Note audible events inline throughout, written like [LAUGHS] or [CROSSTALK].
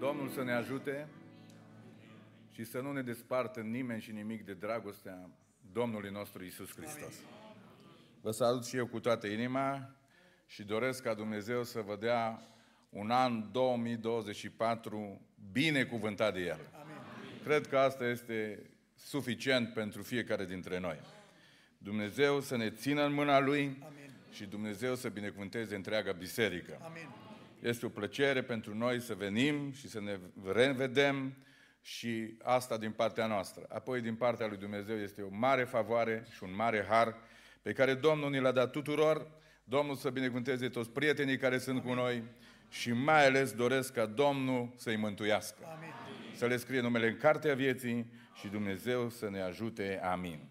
Domnul să ne ajute și să nu ne despartă nimeni și nimic de dragostea Domnului nostru Isus Hristos. Vă salut și eu cu toată inima și doresc ca Dumnezeu să vă dea un an 2024 binecuvântat de El. Amin. Cred că asta este suficient pentru fiecare dintre noi. Dumnezeu să ne țină în mâna Lui Amin. și Dumnezeu să binecuvânteze întreaga biserică. Amin. Este o plăcere pentru noi să venim și să ne revedem și asta din partea noastră. Apoi din partea lui Dumnezeu este o mare favoare și un mare har pe care Domnul ni l-a dat tuturor. Domnul să binecuvânteze toți prietenii care sunt Amin. cu noi și mai ales doresc ca Domnul să-i mântuiască. Amin. Să le scrie numele în cartea vieții și Dumnezeu să ne ajute. Amin.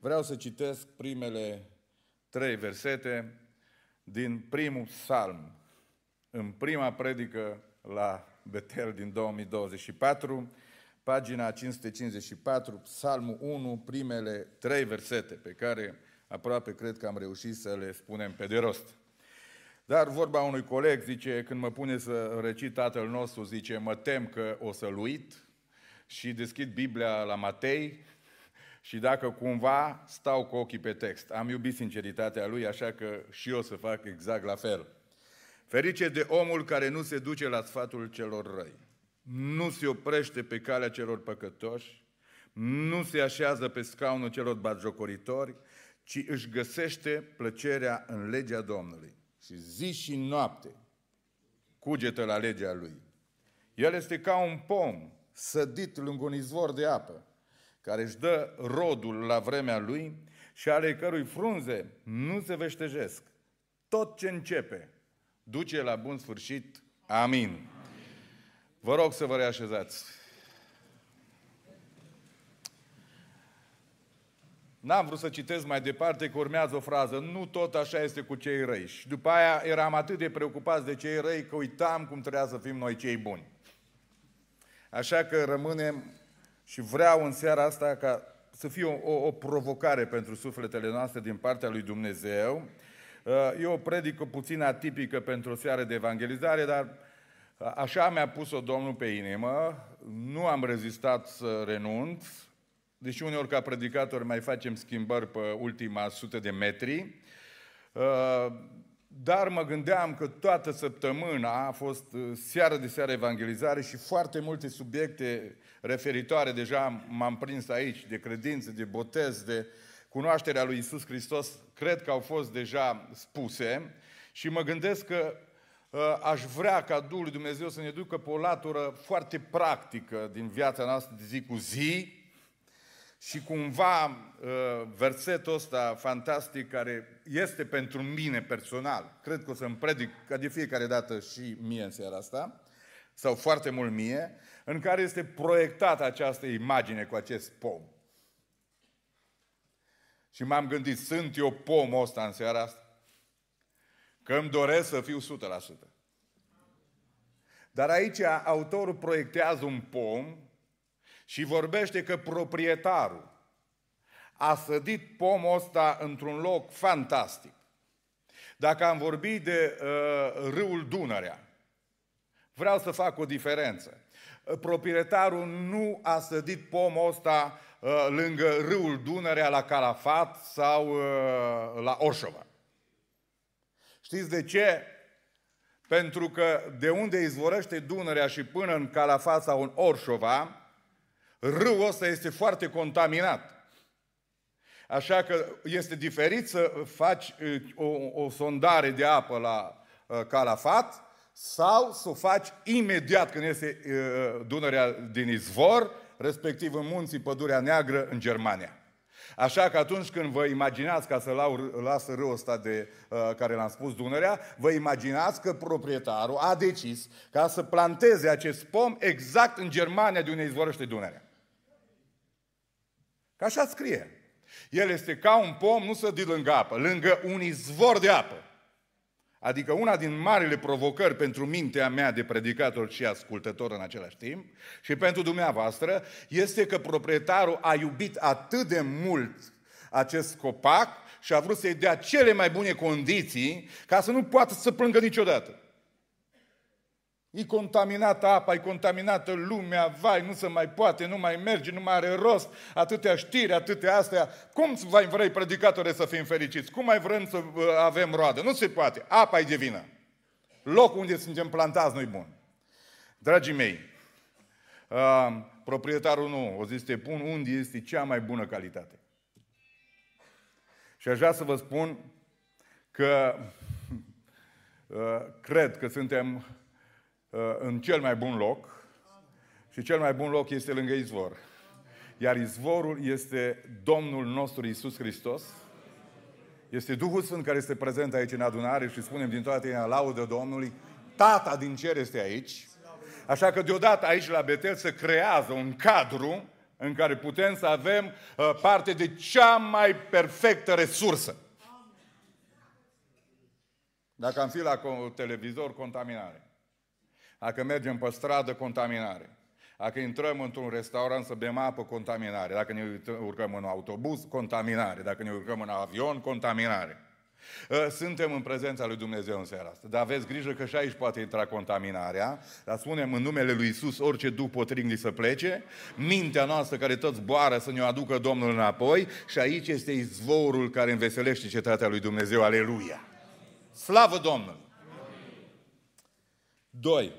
Vreau să citesc primele trei versete din primul psalm, în prima predică la Betel din 2024, pagina 554, psalmul 1, primele trei versete, pe care aproape cred că am reușit să le spunem pe de rost. Dar vorba unui coleg zice, când mă pune să recit Tatăl nostru, zice, mă tem că o să-l uit și deschid Biblia la Matei și dacă cumva stau cu ochii pe text. Am iubit sinceritatea lui, așa că și eu să fac exact la fel. Ferice de omul care nu se duce la sfatul celor răi, nu se oprește pe calea celor păcătoși, nu se așează pe scaunul celor batjocoritori, ci își găsește plăcerea în legea Domnului. Și zi și noapte cugetă la legea lui. El este ca un pom sădit lângă un izvor de apă, care își dă rodul la vremea lui și ale cărui frunze nu se veștejesc. Tot ce începe duce la bun sfârșit. Amin. Vă rog să vă reașezați. N-am vrut să citesc mai departe, că urmează o frază, nu tot așa este cu cei răi. Și după aia eram atât de preocupați de cei răi că uitam cum trebuia să fim noi cei buni. Așa că rămânem și vreau în seara asta ca să fie o, o, o provocare pentru sufletele noastre din partea lui Dumnezeu. Uh, e o predică puțin atipică pentru o seară de evangelizare, dar uh, așa mi-a pus-o Domnul pe inimă. Nu am rezistat să renunț, deși uneori ca predicator mai facem schimbări pe ultima sută de metri. Uh, dar mă gândeam că toată săptămâna a fost uh, seară de seară evangelizare și foarte multe subiecte referitoare, deja m-am prins aici, de credință, de botez, de cunoașterea lui Isus Hristos, cred că au fost deja spuse și mă gândesc că uh, aș vrea ca Duhul Dumnezeu să ne ducă pe o latură foarte practică din viața noastră de zi cu zi, și cumva uh, versetul ăsta fantastic care este pentru mine personal, cred că o să-mi predic ca de fiecare dată și mie în seara asta, sau foarte mult mie, în care este proiectată această imagine cu acest pom. Și m-am gândit, sunt eu pomul ăsta în seara asta? Că îmi doresc să fiu 100%. Dar aici autorul proiectează un pom și vorbește că proprietarul a sădit pomul ăsta într-un loc fantastic. Dacă am vorbit de uh, râul Dunărea, vreau să fac o diferență. Proprietarul nu a sădit pomul ăsta uh, lângă râul Dunărea la Calafat sau uh, la Orșova. Știți de ce? Pentru că de unde izvorăște Dunărea și până în Calafat sau în Orșova, Râul ăsta este foarte contaminat. Așa că este diferit să faci uh, o, o sondare de apă la uh, Calafat sau să o faci imediat când este uh, Dunărea din izvor, respectiv în munții Pădurea Neagră în Germania. Așa că atunci când vă imaginați, ca să lasă râul ăsta de uh, care l-am spus Dunărea, vă imaginați că proprietarul a decis ca să planteze acest pom exact în Germania de unde izvorăște Dunărea. Că așa scrie. El este ca un pom, nu să lângă apă, lângă un izvor de apă. Adică una din marile provocări pentru mintea mea de predicator și ascultător în același timp și pentru dumneavoastră este că proprietarul a iubit atât de mult acest copac și a vrut să-i dea cele mai bune condiții ca să nu poată să plângă niciodată. E contaminată apa, e contaminată lumea, vai, nu se mai poate, nu mai merge, nu mai are rost, atâtea știri, atâtea astea. Cum mai vrei, predicatore, să fim fericiți? Cum mai vrem să uh, avem roadă? Nu se poate. Apa e de vină. Locul unde suntem plantați nu-i bun. Dragii mei, uh, proprietarul nu, o zis, te pun unde este cea mai bună calitate. Și aș vrea să vă spun că [LAUGHS] uh, cred că suntem uh, în cel mai bun loc și cel mai bun loc este lângă izvor. Iar izvorul este Domnul nostru Isus Hristos. Este Duhul Sfânt care este prezent aici în adunare și spunem din toată inima laudă Domnului. Tata din cer este aici. Așa că deodată aici la Betel se creează un cadru în care putem să avem uh, parte de cea mai perfectă resursă. Dacă am fi la televizor, contaminare. Dacă mergem pe stradă, contaminare. Dacă intrăm într-un restaurant să bem apă, contaminare. Dacă ne urcăm în autobuz, contaminare. Dacă ne urcăm în avion, contaminare. Ă, suntem în prezența lui Dumnezeu în seara asta. Dar aveți grijă că și aici poate intra contaminarea. Dar spunem în numele lui Isus orice duh potrivnic să plece, mintea noastră care tot zboară să ne aducă Domnul înapoi și aici este izvorul care înveselește cetatea lui Dumnezeu. Aleluia! Slavă Domnului! Doi.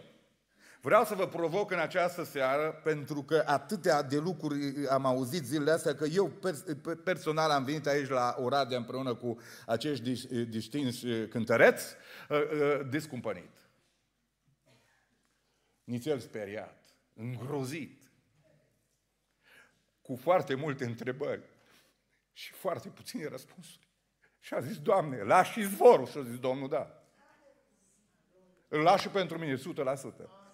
Vreau să vă provoc în această seară, pentru că atâtea de lucruri am auzit zilele astea, că eu personal am venit aici la Oradea împreună cu acești distinși cântăreți, uh, uh, descumpănit. Nițel speriat, îngrozit, cu foarte multe întrebări și foarte puține răspunsuri. Și a zis, Doamne, lași izvorul. Și a zis, Domnul, da. Îl lași pentru mine, 100%.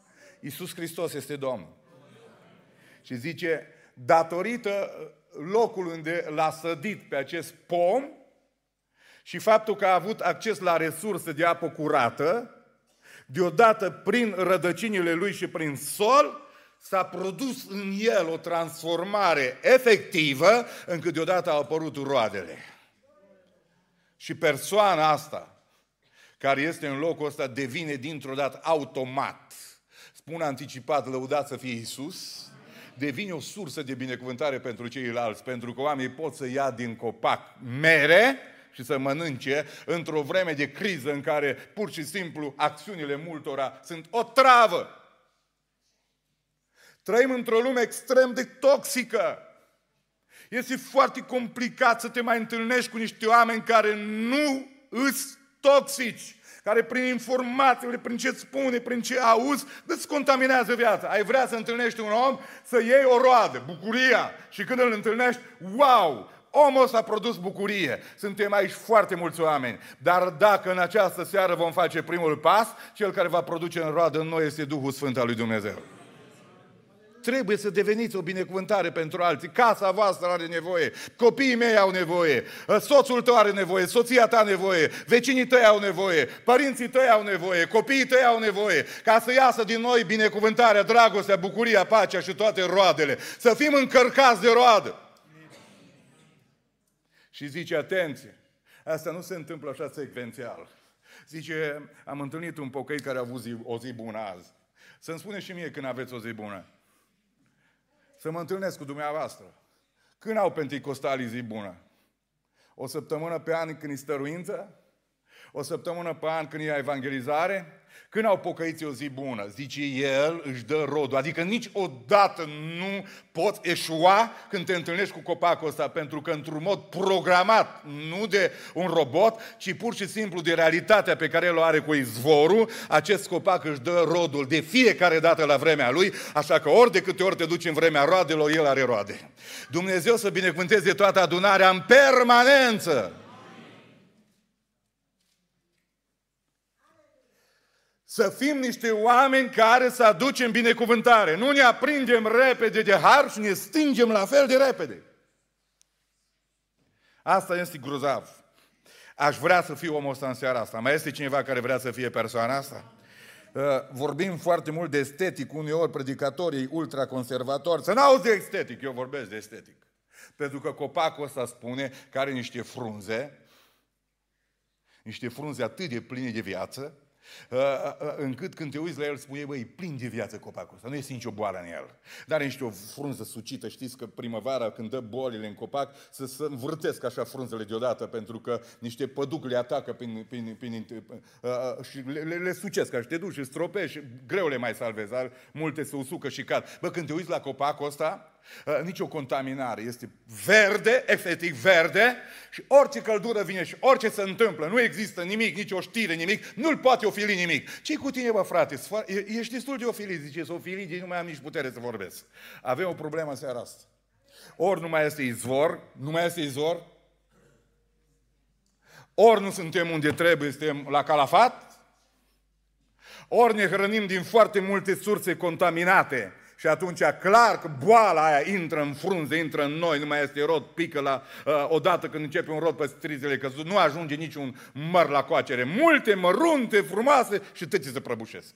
Iisus Hristos este Domn. Și zice, datorită locul unde l-a sădit pe acest pom și faptul că a avut acces la resurse de apă curată, deodată prin rădăcinile lui și prin sol, s-a produs în el o transformare efectivă, încât deodată au apărut roadele. Și persoana asta, care este în locul ăsta, devine dintr-o dată automat spun anticipat, lăudat să fie Isus, devine o sursă de binecuvântare pentru ceilalți, pentru că oamenii pot să ia din copac mere și să mănânce într-o vreme de criză în care pur și simplu acțiunile multora sunt o travă. Trăim într-o lume extrem de toxică. Este foarte complicat să te mai întâlnești cu niște oameni care nu îți toxici care prin informațiile, prin ce spune, prin ce auzi, îți contaminează viața. Ai vrea să întâlnești un om, să iei o roadă, bucuria. Și când îl întâlnești, wow, Omul ăsta a produs bucurie. Suntem aici foarte mulți oameni. Dar dacă în această seară vom face primul pas, cel care va produce în roadă în noi este Duhul Sfânt al lui Dumnezeu. Trebuie să deveniți o binecuvântare pentru alții. Casa voastră are nevoie, copiii mei au nevoie, soțul tău are nevoie, soția ta nevoie, vecinii tăi au nevoie, părinții tăi au nevoie, copiii tăi au nevoie, ca să iasă din noi binecuvântarea, dragostea, bucuria, pacea și toate roadele. Să fim încărcați de roadă. Și zice, atenție, asta nu se întâmplă așa secvențial. Zice, am întâlnit un pocăit care a avut zi, o zi bună azi. Să-mi spune și mie când aveți o zi bună să mă întâlnesc cu dumneavoastră. Când au penticostalii zi bună? O săptămână pe an când e stăruință? O săptămână pe an când e evangelizare? Când au pocăiți o zi bună, zice el, își dă rodul. Adică niciodată nu poți eșua când te întâlnești cu copacul ăsta, pentru că într-un mod programat, nu de un robot, ci pur și simplu de realitatea pe care el o are cu izvorul, acest copac își dă rodul de fiecare dată la vremea lui, așa că ori de câte ori te duci în vremea roadelor, el are roade. Dumnezeu să binecuvânteze toată adunarea în permanență. Să fim niște oameni care să aducem binecuvântare. Nu ne aprindem repede de har și ne stingem la fel de repede. Asta este grozav. Aș vrea să fiu omul ăsta în seara asta. Mai este cineva care vrea să fie persoana asta? Uh, vorbim foarte mult de estetic, uneori predicatorii ultraconservatori. Să n-auzi de estetic, eu vorbesc de estetic. Pentru că copacul ăsta spune că are niște frunze, niște frunze atât de pline de viață, Uh, uh, uh, încât când te uiți la el, spui, băi, e plin de viață copacul ăsta, nu este nicio boală în el. Dar are niște o frunză sucită, știți că primăvara, când dă bolile în copac, să se învârtesc așa frunzele deodată, pentru că niște păduc le atacă prin, prin, prin, prin, uh, și le, le, le sucesc, și te duci și stropești, greu le mai salvezi, dar multe se usucă și cad. Bă, când te uiți la copacul ăsta, Uh, nicio contaminare. Este verde, efectiv verde și orice căldură vine și orice se întâmplă, nu există nimic, nici o știre, nimic, nu-l poate ofili nimic. ce cu tine, bă, frate? Ești destul de ofilit, zice, să ofili, nu mai am nici putere să vorbesc. Avem o problemă în seara asta. Ori nu mai este izvor, nu mai este izvor, ori nu suntem unde trebuie, suntem la calafat, ori ne hrănim din foarte multe surse contaminate și atunci, clar că boala aia intră în frunze, intră în noi, nu mai este rod, pică la, uh, odată când începe un rod pe strizele căzut, nu ajunge niciun măr la coacere. Multe mărunte, frumoase și tății se prăbușesc.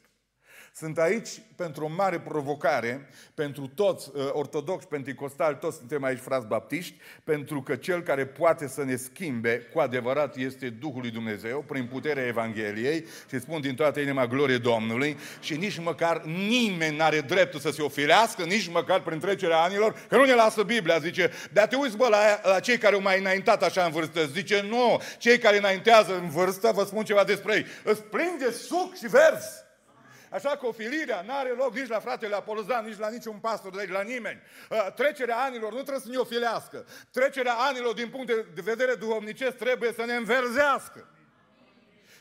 Sunt aici pentru o mare provocare, pentru toți uh, ortodoxi, pentecostali, toți suntem aici frați baptiști, pentru că cel care poate să ne schimbe cu adevărat este Duhul lui Dumnezeu, prin puterea Evangheliei și spun din toată inima glorie Domnului și nici măcar nimeni nu are dreptul să se ofilească, nici măcar prin trecerea anilor, că nu ne lasă Biblia, zice, dar te uiți bă la, la cei care au mai înaintat așa în vârstă, zice, nu, cei care înaintează în vârstă, vă spun ceva despre ei, îți plin suc și verzi. Așa că ofilirea nu are loc nici la fratele Apolozan, nici la niciun pastor de aici, la nimeni. Uh, trecerea anilor nu trebuie să ne ofilească. Trecerea anilor din punct de vedere duhovnicesc trebuie să ne înverzească.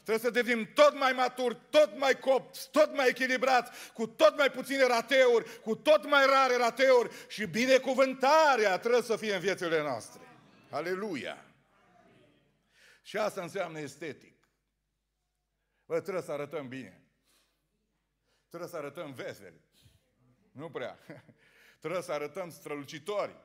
Trebuie să devenim tot mai maturi, tot mai copți, tot mai echilibrați, cu tot mai puține rateuri, cu tot mai rare rateuri și binecuvântarea trebuie să fie în viețile noastre. Aleluia! Și asta înseamnă estetic. Bă, trebuie să arătăm bine. Trebuie să arătăm veseli. Nu prea. [LAUGHS] Trebuie să arătăm strălucitori.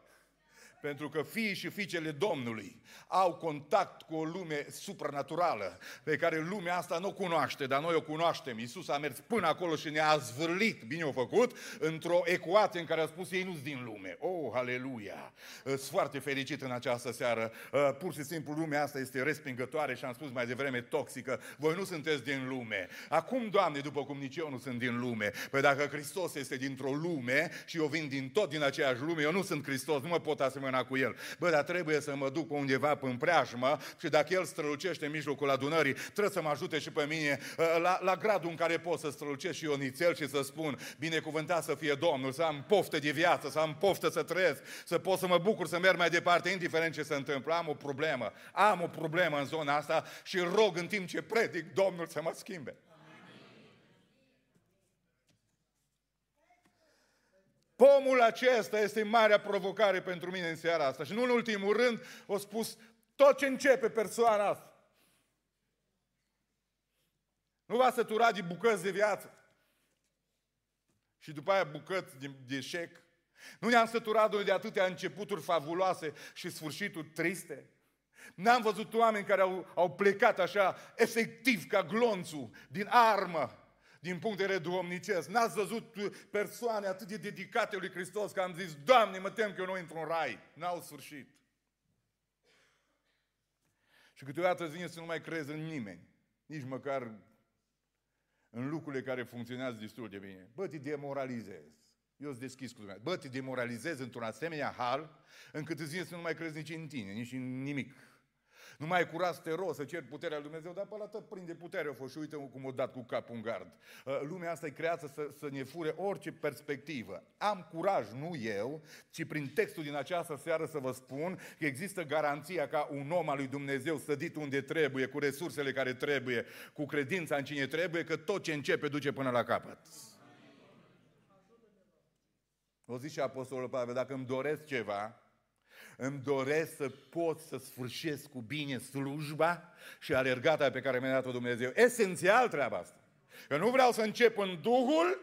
Pentru că fiii și fiicele Domnului au contact cu o lume supranaturală pe care lumea asta nu o cunoaște, dar noi o cunoaștem. Iisus a mers până acolo și ne-a zvârlit, bine o făcut, într-o ecuație în care a spus ei nu din lume. Oh, aleluia! Sunt foarte fericit în această seară. Uh, pur și simplu lumea asta este respingătoare și am spus mai devreme toxică. Voi nu sunteți din lume. Acum, Doamne, după cum nici eu nu sunt din lume. Păi dacă Hristos este dintr-o lume și eu vin din tot din aceeași lume, eu nu sunt Hristos, nu mă pot asemăna asemăna cu el. Bă, dar trebuie să mă duc undeva în preajmă și dacă el strălucește în mijlocul adunării, trebuie să mă ajute și pe mine ă, la, la gradul în care pot să strălucesc și eu nițel și să spun, binecuvântat să fie Domnul, să am poftă de viață, să am poftă să trăiesc, să pot să mă bucur să merg mai departe, indiferent ce se întâmplă. Am o problemă, am o problemă în zona asta și rog în timp ce predic Domnul să mă schimbe. Pomul acesta este marea provocare pentru mine în seara asta. Și nu în ultimul rând, o spus tot ce începe persoana asta. Nu va sătura de bucăți de viață. Și după aia bucăți de, de eșec. Nu ne-am săturat de atâtea începuturi fabuloase și sfârșituri triste. N-am văzut oameni care au, au plecat așa, efectiv, ca glonțul, din armă, din punct de vedere duomnicesc. N-ați văzut persoane atât de dedicate lui Hristos că am zis, Doamne, mă tem că eu nu intru în rai. N-au sfârșit. Și câteodată vine să nu mai crezi în nimeni. Nici măcar în lucrurile care funcționează destul de bine. Bă, te demoralizezi. Eu sunt deschis cu dumneavoastră. Bă, te demoralizezi într-un asemenea hal încât îți vine să nu mai crezi nici în tine, nici în nimic. Nu mai e curat să te rogi, să ceri puterea lui Dumnezeu, dar pe la tot prinde putere a fost și uite cum o dat cu capul în gard. Uh, lumea asta e creată să, să ne fure orice perspectivă. Am curaj, nu eu, ci prin textul din această seară să vă spun că există garanția ca un om al lui Dumnezeu sădit unde trebuie, cu resursele care trebuie, cu credința în cine trebuie, că tot ce începe duce până la capăt. O zice Apostolul Pavel, dacă îmi doresc ceva, îmi doresc să pot să sfârșesc cu bine slujba și alergata pe care mi-a dat-o Dumnezeu. Esențial treaba asta. Că nu vreau să încep în Duhul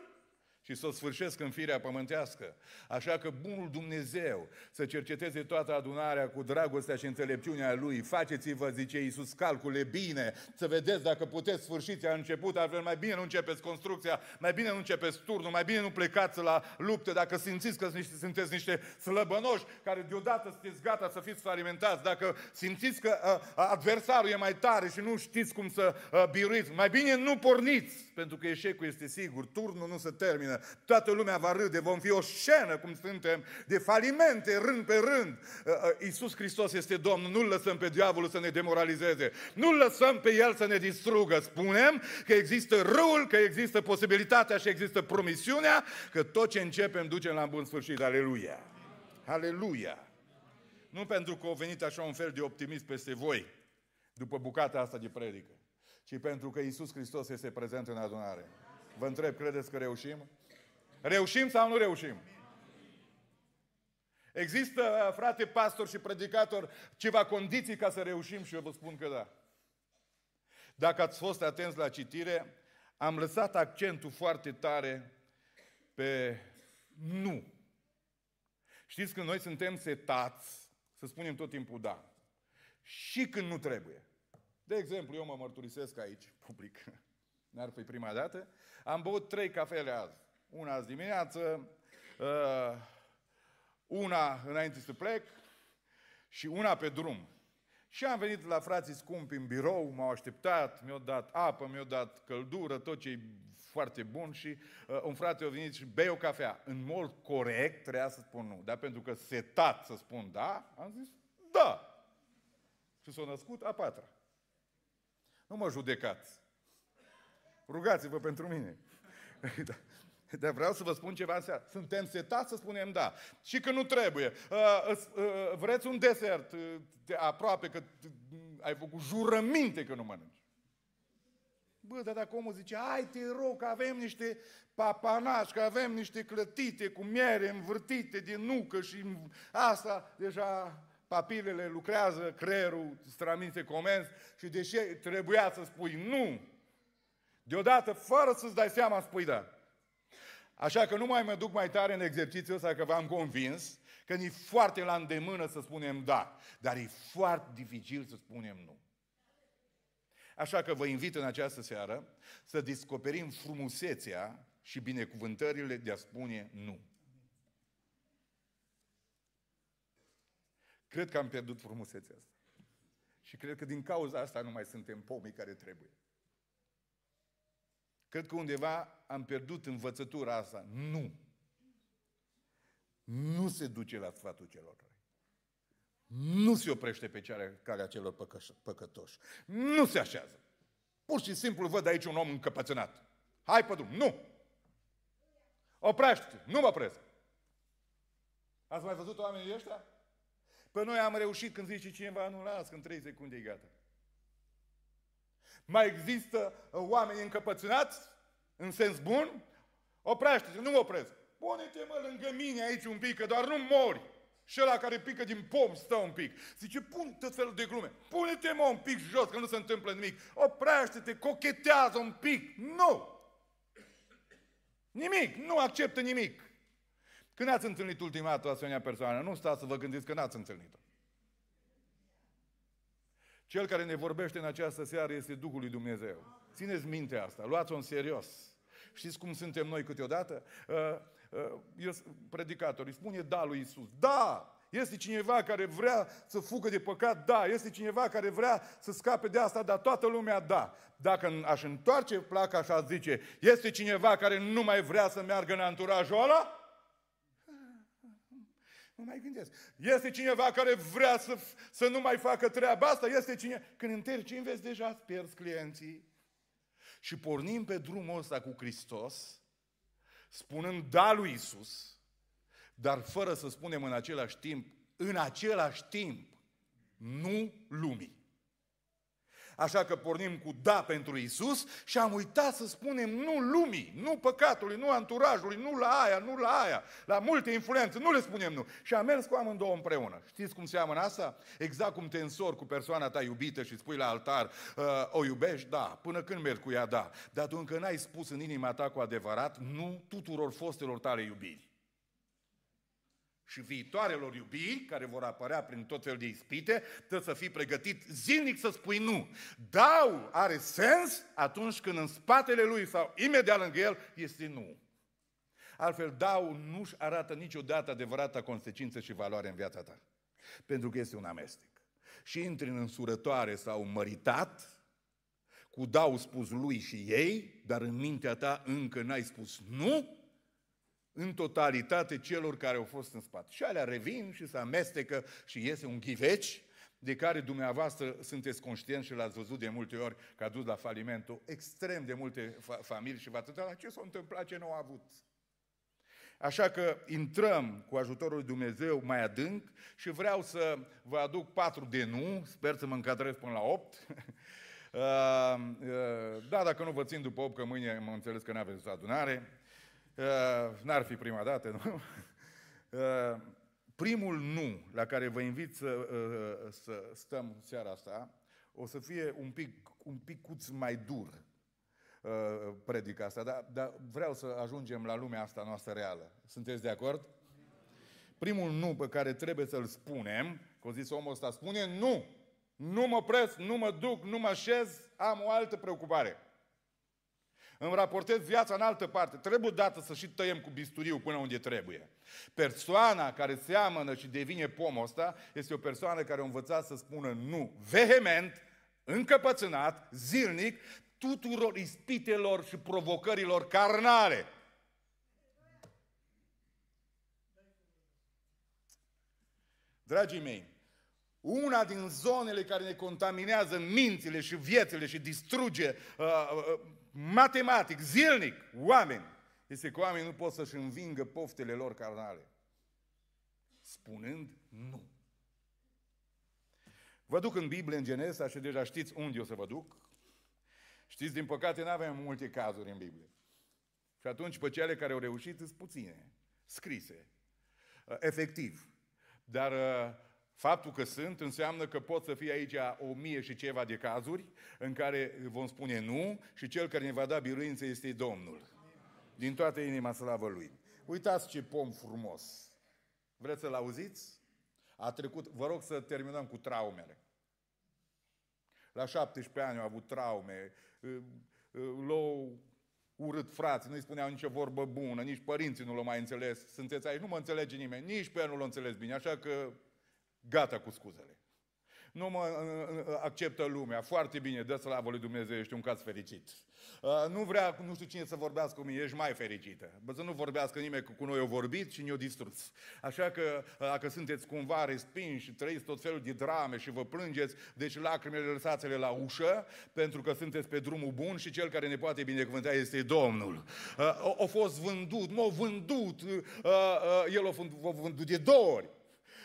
și să o sfârșesc în firea pământească. Așa că bunul Dumnezeu să cerceteze toată adunarea cu dragostea și înțelepciunea Lui. Faceți-vă, zice Iisus, calcule bine, să vedeți dacă puteți sfârșiți a început, altfel mai bine nu începeți construcția, mai bine nu începeți turnul, mai bine nu plecați la lupte dacă simțiți că sunteți niște slăbănoși care deodată sunteți gata să fiți falimentați, dacă simțiți că uh, adversarul e mai tare și nu știți cum să uh, biruiți, mai bine nu porniți, pentru că eșecul este sigur, turnul nu se termină, toată lumea va râde, vom fi o scenă cum suntem, de falimente, rând pe rând. Uh, uh, Iisus Hristos este Domnul, nu-L lăsăm pe diavolul să ne demoralizeze, nu-L lăsăm pe El să ne distrugă. Spunem că există răul, că există posibilitatea și există promisiunea, că tot ce începem ducem la bun sfârșit. Aleluia! Aleluia! Nu pentru că a venit așa un fel de optimism peste voi, după bucata asta de predică, ci pentru că Iisus Hristos este prezent în adunare. Vă întreb, credeți că reușim? Reușim sau nu reușim? Există, frate pastor și predicator, ceva condiții ca să reușim și eu vă spun că da. Dacă ați fost atenți la citire, am lăsat accentul foarte tare pe nu. Știți că noi suntem setați să spunem tot timpul da. Și când nu trebuie. De exemplu, eu mă mărturisesc aici, public, n-ar fi prima dată, am băut trei cafele azi. Una azi dimineață, uh, una înainte să plec și una pe drum. Și am venit la frații scumpi în birou, m-au așteptat, mi-au dat apă, mi-au dat căldură, tot ce e foarte bun și uh, un frate a venit și bei o cafea. În mod corect trebuia să spun nu, dar pentru că setat să spun da, am zis da. Și s-a născut a patra. Nu mă judecați. Rugați-vă pentru mine. [LAUGHS] da. [LAUGHS] Dar vreau să vă spun ceva în seara. Suntem setați să spunem da. Și că nu trebuie. Uh, uh, vreți un desert uh, aproape că ai făcut jurăminte că nu mănânci. Bă, dar dacă omul zice, hai te rog, că avem niște papanași, că avem niște clătite cu miere învârtite din nucă și asta, deja papilele lucrează, creierul strămințe comenzi și deși trebuia să spui nu, deodată, fără să-ți dai seama, spui da. Așa că nu mai mă duc mai tare în exercițiul ăsta, că v-am convins că e foarte la îndemână să spunem da, dar e foarte dificil să spunem nu. Așa că vă invit în această seară să descoperim frumusețea și binecuvântările de a spune nu. Cred că am pierdut frumusețea asta. Și cred că din cauza asta nu mai suntem pomii care trebuie. Cred că undeva am pierdut învățătura asta. Nu. Nu se duce la sfatul celor răi. Nu se oprește pe calea celor păcătoși. Nu se așează. Pur și simplu văd aici un om încăpățânat. Hai pe drum. Nu! Oprește-te. Nu mă opresc. Ați mai văzut oamenii ăștia? Pe noi am reușit când zice cineva, nu las, în trei secunde e gata. Mai există uh, oameni încăpățânați, în sens bun? Oprește-te, nu mă opresc. Pune-te mă lângă mine aici un pic, că doar nu mori. Și ăla care pică din pom stă un pic. Zice, pun tot felul de glume. Pune-te mă un pic jos, că nu se întâmplă nimic. Oprește-te, cochetează un pic. Nu! Nimic, nu acceptă nimic. Când ați întâlnit ultima dată o asemenea persoană, nu stați să vă gândiți că n-ați întâlnit-o. Cel care ne vorbește în această seară este Duhul lui Dumnezeu. Țineți minte asta, luați-o în serios. Știți cum suntem noi câteodată? Uh, uh, eu, predicatorii spune da lui Isus. Da! Este cineva care vrea să fugă de păcat? Da. Este cineva care vrea să scape de asta? Da. Toată lumea da. Dacă aș întoarce placa și aș zice, este cineva care nu mai vrea să meargă în anturajul ăla? Nu mai gândesc. Este cineva care vrea să, să nu mai facă treaba asta? Este cineva... Când înterci, înveți deja, îți pierzi clienții. Și pornim pe drumul ăsta cu Hristos, spunând da lui Isus, dar fără să spunem în același timp, în același timp, nu lumii. Așa că pornim cu da pentru Isus și am uitat să spunem nu lumii, nu păcatului, nu anturajului, nu la aia, nu la aia, la multe influențe, nu le spunem nu. Și am mers cu amândouă împreună. Știți cum seamănă asta? Exact cum te însori cu persoana ta iubită și spui la altar, uh, o iubești? Da. Până când mergi cu ea? Da. Dar tu încă n-ai spus în inima ta cu adevărat nu tuturor fostelor tale iubiri și viitoarelor iubiri care vor apărea prin tot fel de ispite, trebuie să fii pregătit zilnic să spui nu. Dau are sens atunci când în spatele lui sau imediat lângă el este nu. Altfel, dau nu-și arată niciodată adevărata consecință și valoare în viața ta. Pentru că este un amestec. Și intri în însurătoare sau măritat, cu dau spus lui și ei, dar în mintea ta încă n-ai spus nu, în totalitate celor care au fost în spate. Și alea revin și se amestecă și iese un ghiveci de care dumneavoastră sunteți conștienți și l-ați văzut de multe ori că a dus la falimentul extrem de multe fa- familii și vă atâta la ce s-a întâmplat, ce nu au avut. Așa că intrăm cu ajutorul lui Dumnezeu mai adânc și vreau să vă aduc patru de nu, sper să mă încadrez până la opt. [LAUGHS] Uh, uh, da, dacă nu vă țin după 8, că mâine mă înțeles că nu aveți adunare. Uh, n-ar fi prima dată, nu? [LAUGHS] Uh, primul nu la care vă invit să, uh, să stăm seara asta o să fie un pic, un picuț mai dur predica asta, dar, dar vreau să ajungem la lumea asta noastră reală. Sunteți de acord? Primul nu pe care trebuie să-l spunem, că zis omul ăsta, spune nu, nu mă presc, nu mă duc, nu mă așez, am o altă preocupare. Îmi raportez viața în altă parte. Trebuie dată să și tăiem cu bisturiu până unde trebuie. Persoana care seamănă și devine pomul ăsta este o persoană care a învățat să spună nu vehement, încăpățânat, zilnic, tuturor ispitelor și provocărilor carnale. Dragii mei, una din zonele care ne contaminează mințile și viețile și distruge uh, uh, matematic, zilnic, oameni, este că oamenii nu pot să-și învingă poftele lor carnale. Spunând nu. Vă duc în Biblie, în Genesa, și deja știți unde o să vă duc. Știți, din păcate, nu avem multe cazuri în Biblie. Și atunci, pe cele care au reușit, sunt puține, scrise, uh, efectiv. Dar uh, Faptul că sunt înseamnă că pot să fie aici o mie și ceva de cazuri în care vom spune nu și cel care ne va da biruință este Domnul. Din toată inima slavă Lui. Uitați ce pom frumos. Vreți să-l auziți? A trecut, vă rog să terminăm cu traumele. La 17 ani au avut traume, l-au urât frații, nu-i spuneau nicio vorbă bună, nici părinții nu l-au mai înțeles. Sunteți aici, nu mă înțelege nimeni, nici pe el nu l-a înțeles bine, așa că Gata cu scuzele. Nu mă acceptă lumea. Foarte bine, dă slavă lui Dumnezeu, ești un caz fericit. Nu vrea nu știu cine să vorbească cu mine, ești mai fericită. Bă, să nu vorbească nimeni cu noi, au vorbit și ne-au distrus. Așa că dacă sunteți cumva respinși și trăiți tot felul de drame și vă plângeți, deci lacrimile lăsați-le la ușă, pentru că sunteți pe drumul bun și cel care ne poate binecuvânta este Domnul. A fost vândut, m-a vândut, el a vândut de două ori.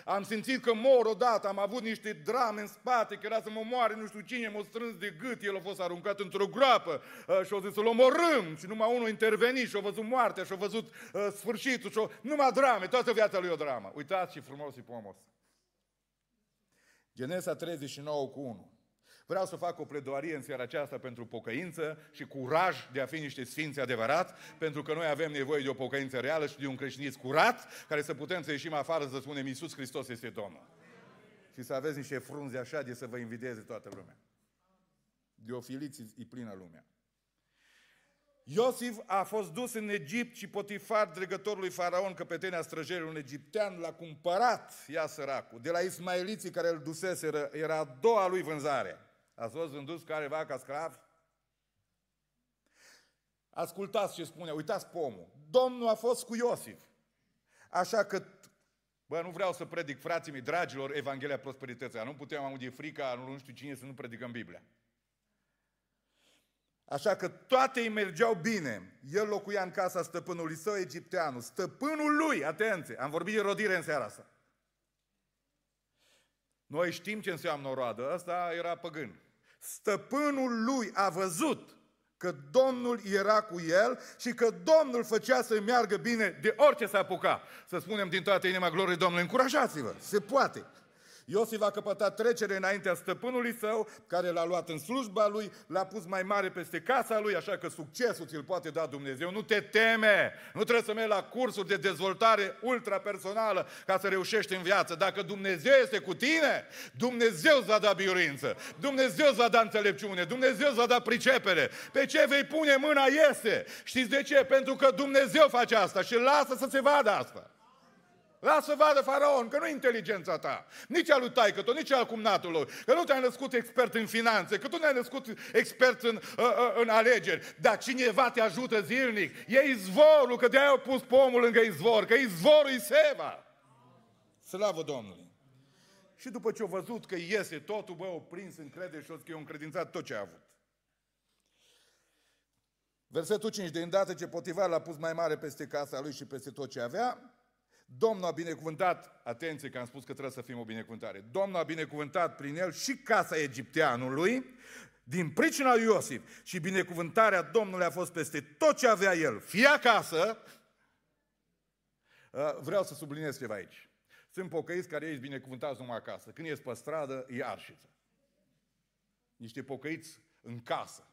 Am simțit că mor odată, am avut niște drame în spate, că era să mă moare nu știu cine, m-a strâns de gât, el a fost aruncat într-o groapă uh, și a zis să-l omorâm și numai unul interveni și a văzut moartea și a văzut uh, sfârșitul și a... numai drame, toată viața lui o dramă. Uitați ce frumos e pomos. Genesa 39 cu 1. Vreau să fac o pledoarie în seara aceasta pentru pocăință și curaj de a fi niște sfinți adevărat, pentru că noi avem nevoie de o pocăință reală și de un creștinism curat, care să putem să ieșim afară să spunem Iisus Hristos este Domnul. Și să aveți niște frunze așa de să vă invideze toată lumea. De ofiliți e plină lumea. Iosif a fost dus în Egipt și Potifar, dregătorul lui Faraon, căpetenia străjerilor un egiptean, l-a cumpărat, ia săracul, de la ismaeliții care îl duseseră, era a doua lui vânzare. Ați fost vândut careva ca sclav? Ascultați ce spune, uitați pomul. Domnul a fost cu Iosif. Așa că, bă, nu vreau să predic, frații mei, dragilor, Evanghelia Prosperității. Nu putem aude frica, nu știu cine să nu predicăm Biblia. Așa că toate îi mergeau bine. El locuia în casa stăpânului său egipteanu. Stăpânul lui, atenție, am vorbit de rodire în seara asta. Noi știm ce înseamnă o roadă, ăsta era păgân. Stăpânul lui a văzut că Domnul era cu el și că Domnul făcea să meargă bine de orice s-a apuca. Să spunem din toată inima gloriei Domnului, încurajați-vă, se poate. Iosif a căpătat trecere înaintea stăpânului său, care l-a luat în slujba lui, l-a pus mai mare peste casa lui, așa că succesul ți-l poate da Dumnezeu. Nu te teme, nu trebuie să mergi la cursuri de dezvoltare ultrapersonală ca să reușești în viață. Dacă Dumnezeu este cu tine, Dumnezeu îți va da biurință, Dumnezeu îți va da înțelepciune, Dumnezeu îți va da pricepere. Pe ce vei pune mâna iese. Știți de ce? Pentru că Dumnezeu face asta și lasă să se vadă asta. Lasă să vadă faraon, că nu e inteligența ta, nici a lui taică tot, nici al cumnatului, că nu te-ai născut expert în finanțe, că tu nu ai născut expert în, uh, uh, în alegeri, dar cineva te ajută zilnic. E izvorul, că de-aia au pus pomul lângă izvor, că izvorul e seva. Slavă Domnului! Și după ce au văzut că iese totul, bă, o prins în crede și o că eu încredințat tot ce a avut. Versetul 5. De îndată ce potivar l-a pus mai mare peste casa lui și peste tot ce avea, Domnul a binecuvântat, atenție că am spus că trebuie să fim o binecuvântare, Domnul a binecuvântat prin el și casa egipteanului, din pricina lui Iosif. Și binecuvântarea Domnului a fost peste tot ce avea el, fie acasă. Uh, vreau să subliniez ceva aici. Sunt pocăiți care ești binecuvântați numai acasă. Când ești pe stradă, e arșiță. Niște pocăiți în casă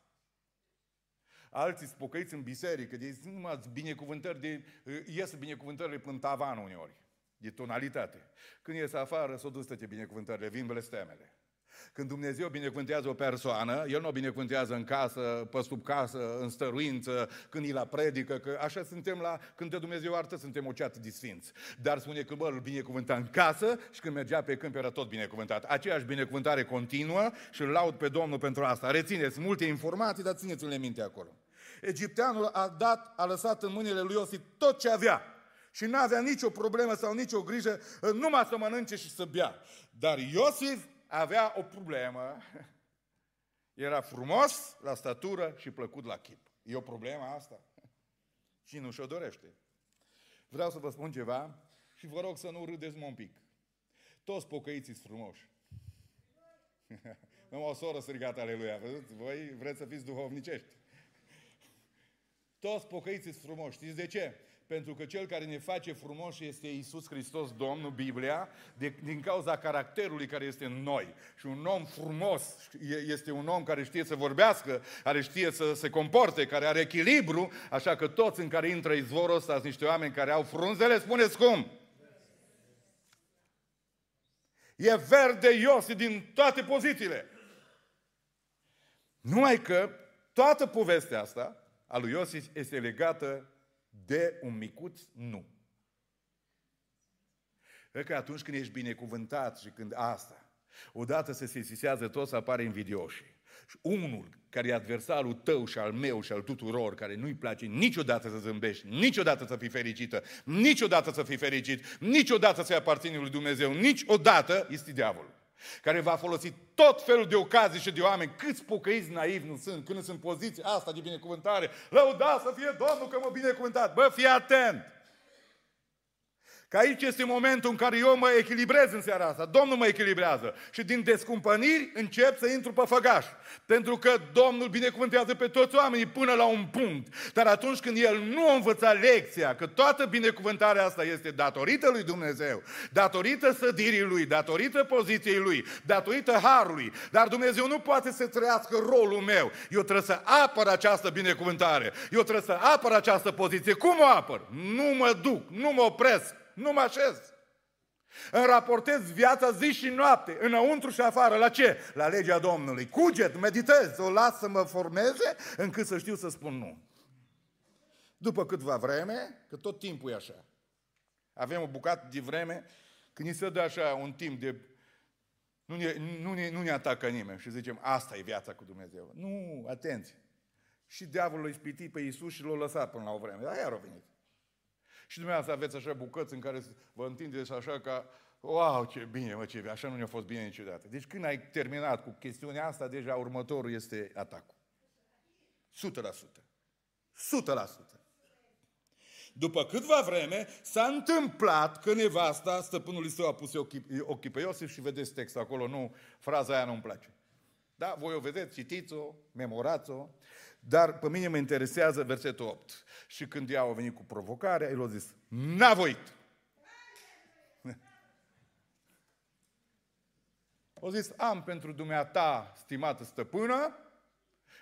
alții spocăiți în biserică, de numai binecuvântări de, ies binecuvântările până tavan uneori, de tonalitate. Când ies afară, s-o dus toate binecuvântările, vin blestemele. Când Dumnezeu binecuvântează o persoană, El nu o binecuvântează în casă, pe sub casă, în stăruință, când îi la predică, că așa suntem la, când de Dumnezeu artă, suntem o ceată de sfinți. Dar spune că, bă, îl binecuvânta în casă și când mergea pe câmp era tot binecuvântat. Aceeași binecuvântare continuă și îl laud pe Domnul pentru asta. Rețineți multe informații, dar țineți-le minte acolo. Egipteanul a dat, a lăsat în mâinile lui Iosif tot ce avea. Și nu avea nicio problemă sau nicio grijă, numai să mănânce și să bea. Dar Iosif avea o problemă. [LAUGHS] Era frumos la statură și plăcut la chip. E o problemă asta? [LAUGHS] Cine nu și-o dorește? Vreau să vă spun ceva și vă rog să nu râdeți un pic. Toți pocăiții sunt frumoși. [LAUGHS] Nu o soră strigată aleluia. Văzuți? Voi vreți să fiți duhovnicești. Toți pocăiții sunt frumoși. Știți de ce? Pentru că cel care ne face frumoși este Isus Hristos, Domnul, Biblia, de, din cauza caracterului care este în noi. Și un om frumos este un om care știe să vorbească, care știe să se comporte, care are echilibru, așa că toți în care intră izvorul ăsta sunt niște oameni care au frunzele, spuneți cum? E verde Iosi din toate pozițiile. Numai că toată povestea asta a lui Iosif este legată de un micuț nu. Cred că atunci când ești binecuvântat și când asta, odată se sesisează toți, apare invidioși. Și unul care e adversarul tău și al meu și al tuturor, care nu-i place niciodată să zâmbești, niciodată să fii fericită, niciodată să fii fericit, niciodată să-i aparține lui Dumnezeu, niciodată este diavolul care va folosi tot felul de ocazii și de oameni, câți pocăiți naivi nu sunt, când sunt în poziția asta de binecuvântare, lăuda să fie Domnul că mă binecuvântat. Bă, fii atent! Că aici este momentul în care eu mă echilibrez în seara asta. Domnul mă echilibrează. Și din descumpăniri încep să intru pe făgaș. Pentru că Domnul binecuvântează pe toți oamenii până la un punct. Dar atunci când El nu a învățat lecția, că toată binecuvântarea asta este datorită lui Dumnezeu, datorită sădirii Lui, datorită poziției Lui, datorită Harului, dar Dumnezeu nu poate să trăiască rolul meu. Eu trebuie să apăr această binecuvântare. Eu trebuie să apăr această poziție. Cum o apăr? Nu mă duc, nu mă opresc nu mă așez. Îmi raportez viața zi și noapte, înăuntru și afară. La ce? La legea Domnului. Cuget, meditez, o las să mă formeze încât să știu să spun nu. După câtva vreme, că tot timpul e așa. Avem o bucată de vreme când ni se dă așa un timp de... Nu ne, nu, ne, nu ne atacă nimeni și zicem, asta e viața cu Dumnezeu. Nu, atenție. Și diavolul îi spiti pe Iisus și l-a lăsat până la o vreme. Dar iar a venit. Și dumneavoastră aveți așa bucăți în care vă întindeți așa ca, wow, ce bine, mă, ce așa nu ne-a fost bine niciodată. Deci când ai terminat cu chestiunea asta, deja următorul este atacul. 100%. 100%. După câtva vreme, s-a întâmplat că nevasta stăpânului său a pus ochii, ochii pe Iosif și vedeți textul acolo, nu, fraza aia nu-mi place. Da, voi o vedeți, citiți-o, memorați-o, dar pe mine mă interesează versetul 8. Și când ea a venit cu provocarea, el a zis, n-a voit. [LAUGHS] O zis, am pentru dumneata, stimată stăpână,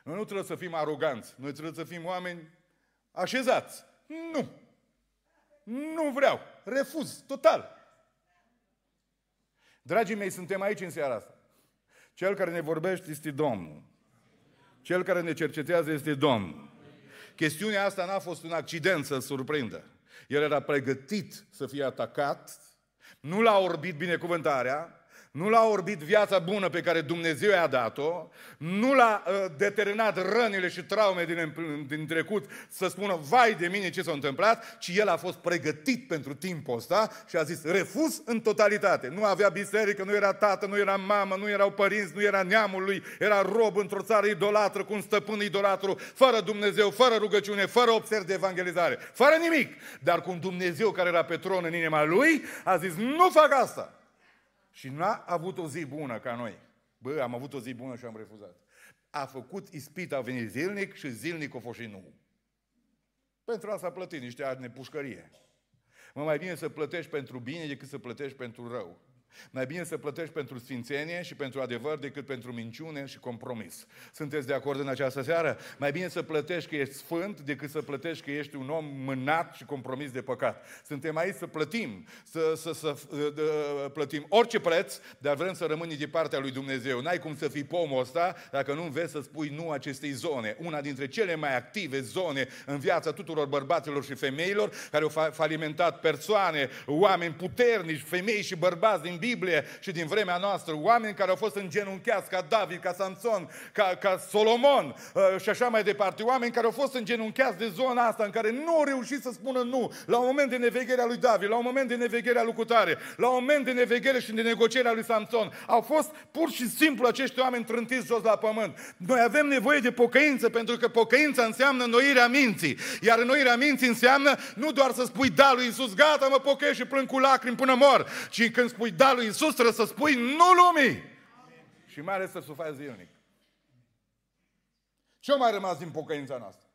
noi nu trebuie să fim aroganți, noi trebuie să fim oameni așezați. Nu. Nu vreau. Refuz, total. Dragii mei, suntem aici în seara asta. Cel care ne vorbește este Domnul. Cel care ne cercetează este Domnul. Chestiunea asta n-a fost un accident să surprindă. El era pregătit să fie atacat, nu l-a orbit binecuvântarea, nu l-a orbit viața bună pe care Dumnezeu i-a dat-o, nu l-a uh, determinat rănile și traume din, din trecut să spună, vai de mine ce s-a întâmplat, ci el a fost pregătit pentru timpul ăsta și a zis, refuz în totalitate. Nu avea biserică, nu era tată, nu era mamă, nu erau părinți, nu era neamul lui, era rob într-o țară idolatră, cu un stăpân idolatru, fără Dumnezeu, fără rugăciune, fără observ de evangelizare, fără nimic. Dar cu un Dumnezeu care era pe tron în inima lui, a zis, nu fac asta. Și n-a avut o zi bună ca noi. Bă, am avut o zi bună și am refuzat. A făcut ispita, a venit zilnic și zilnic a fost și nu. Pentru asta a plătit niște ani de pușcărie. Mă mai bine să plătești pentru bine decât să plătești pentru rău. Mai bine să plătești pentru sfințenie și pentru adevăr decât pentru minciune și compromis. Sunteți de acord în această seară? Mai bine să plătești că ești sfânt decât să plătești că ești un om mânat și compromis de păcat. Suntem aici să plătim, să, să, să de, plătim orice preț, dar vrem să rămâni de partea lui Dumnezeu. N-ai cum să fii pomul ăsta dacă nu înveți să spui nu acestei zone. Una dintre cele mai active zone în viața tuturor bărbaților și femeilor care au falimentat persoane, oameni puternici, femei și bărbați din Biblie și din vremea noastră, oameni care au fost îngenuncheați ca David, ca Samson, ca, ca Solomon uh, și așa mai departe, oameni care au fost îngenuncheați de zona asta în care nu au reușit să spună nu la un moment de neveghere a lui David, la un moment de neveghere a lui Cutare, la un moment de neveghere și de negociere a lui Samson. Au fost pur și simplu acești oameni trântiți jos la pământ. Noi avem nevoie de pocăință pentru că pocăința înseamnă noirea minții. Iar noirea minții înseamnă nu doar să spui da lui Isus, gata, mă pocăiesc și plâng cu lacrimi până mor, ci când spui da lui Isus trebuie să spui nu lumii. Și mai ales să faci zilnic. Ce mai rămas din pocăința noastră?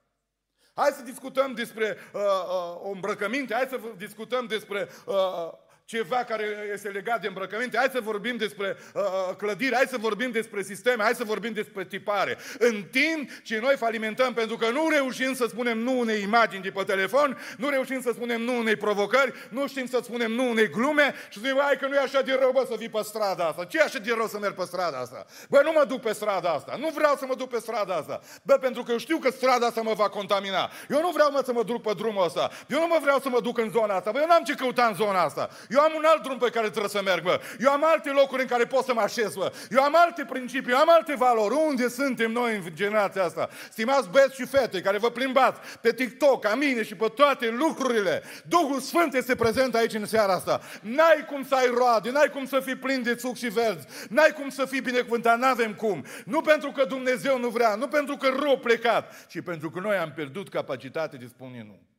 Hai să discutăm despre uh, uh, o îmbrăcăminte, hai să discutăm despre uh, uh ceva care este legat de îmbrăcăminte, hai să vorbim despre uh, uh, clădire, hai să vorbim despre sisteme, hai să vorbim despre tipare. În timp ce noi falimentăm pentru că nu reușim să spunem nu unei imagini de pe telefon, nu reușim să spunem nu unei provocări, nu știm să spunem nu unei glume și spunem, hai că nu e așa de rău, bă, să fii pe strada asta. Ce e așa de rău să merg pe strada asta? Bă, nu mă duc pe strada asta. Nu vreau să mă duc pe strada asta. Bă, pentru că eu știu că strada asta mă va contamina. Eu nu vreau, mă, să mă duc pe drumul ăsta. Eu nu mă vreau să mă duc în zona asta. Bă, eu n-am ce căuta în zona asta. Eu am un alt drum pe care trebuie să merg, bă. Eu am alte locuri în care pot să mă așez, bă. Eu am alte principii, eu am alte valori. Unde suntem noi în generația asta? Stimați băieți și fete care vă plimbați pe TikTok, ca mine și pe toate lucrurile. Duhul Sfânt este prezent aici în seara asta. N-ai cum să ai roade, n-ai cum să fii plin de suc și verzi, n-ai cum să fii binecuvântat, n-avem cum. Nu pentru că Dumnezeu nu vrea, nu pentru că rău plecat, ci pentru că noi am pierdut capacitatea de spune nu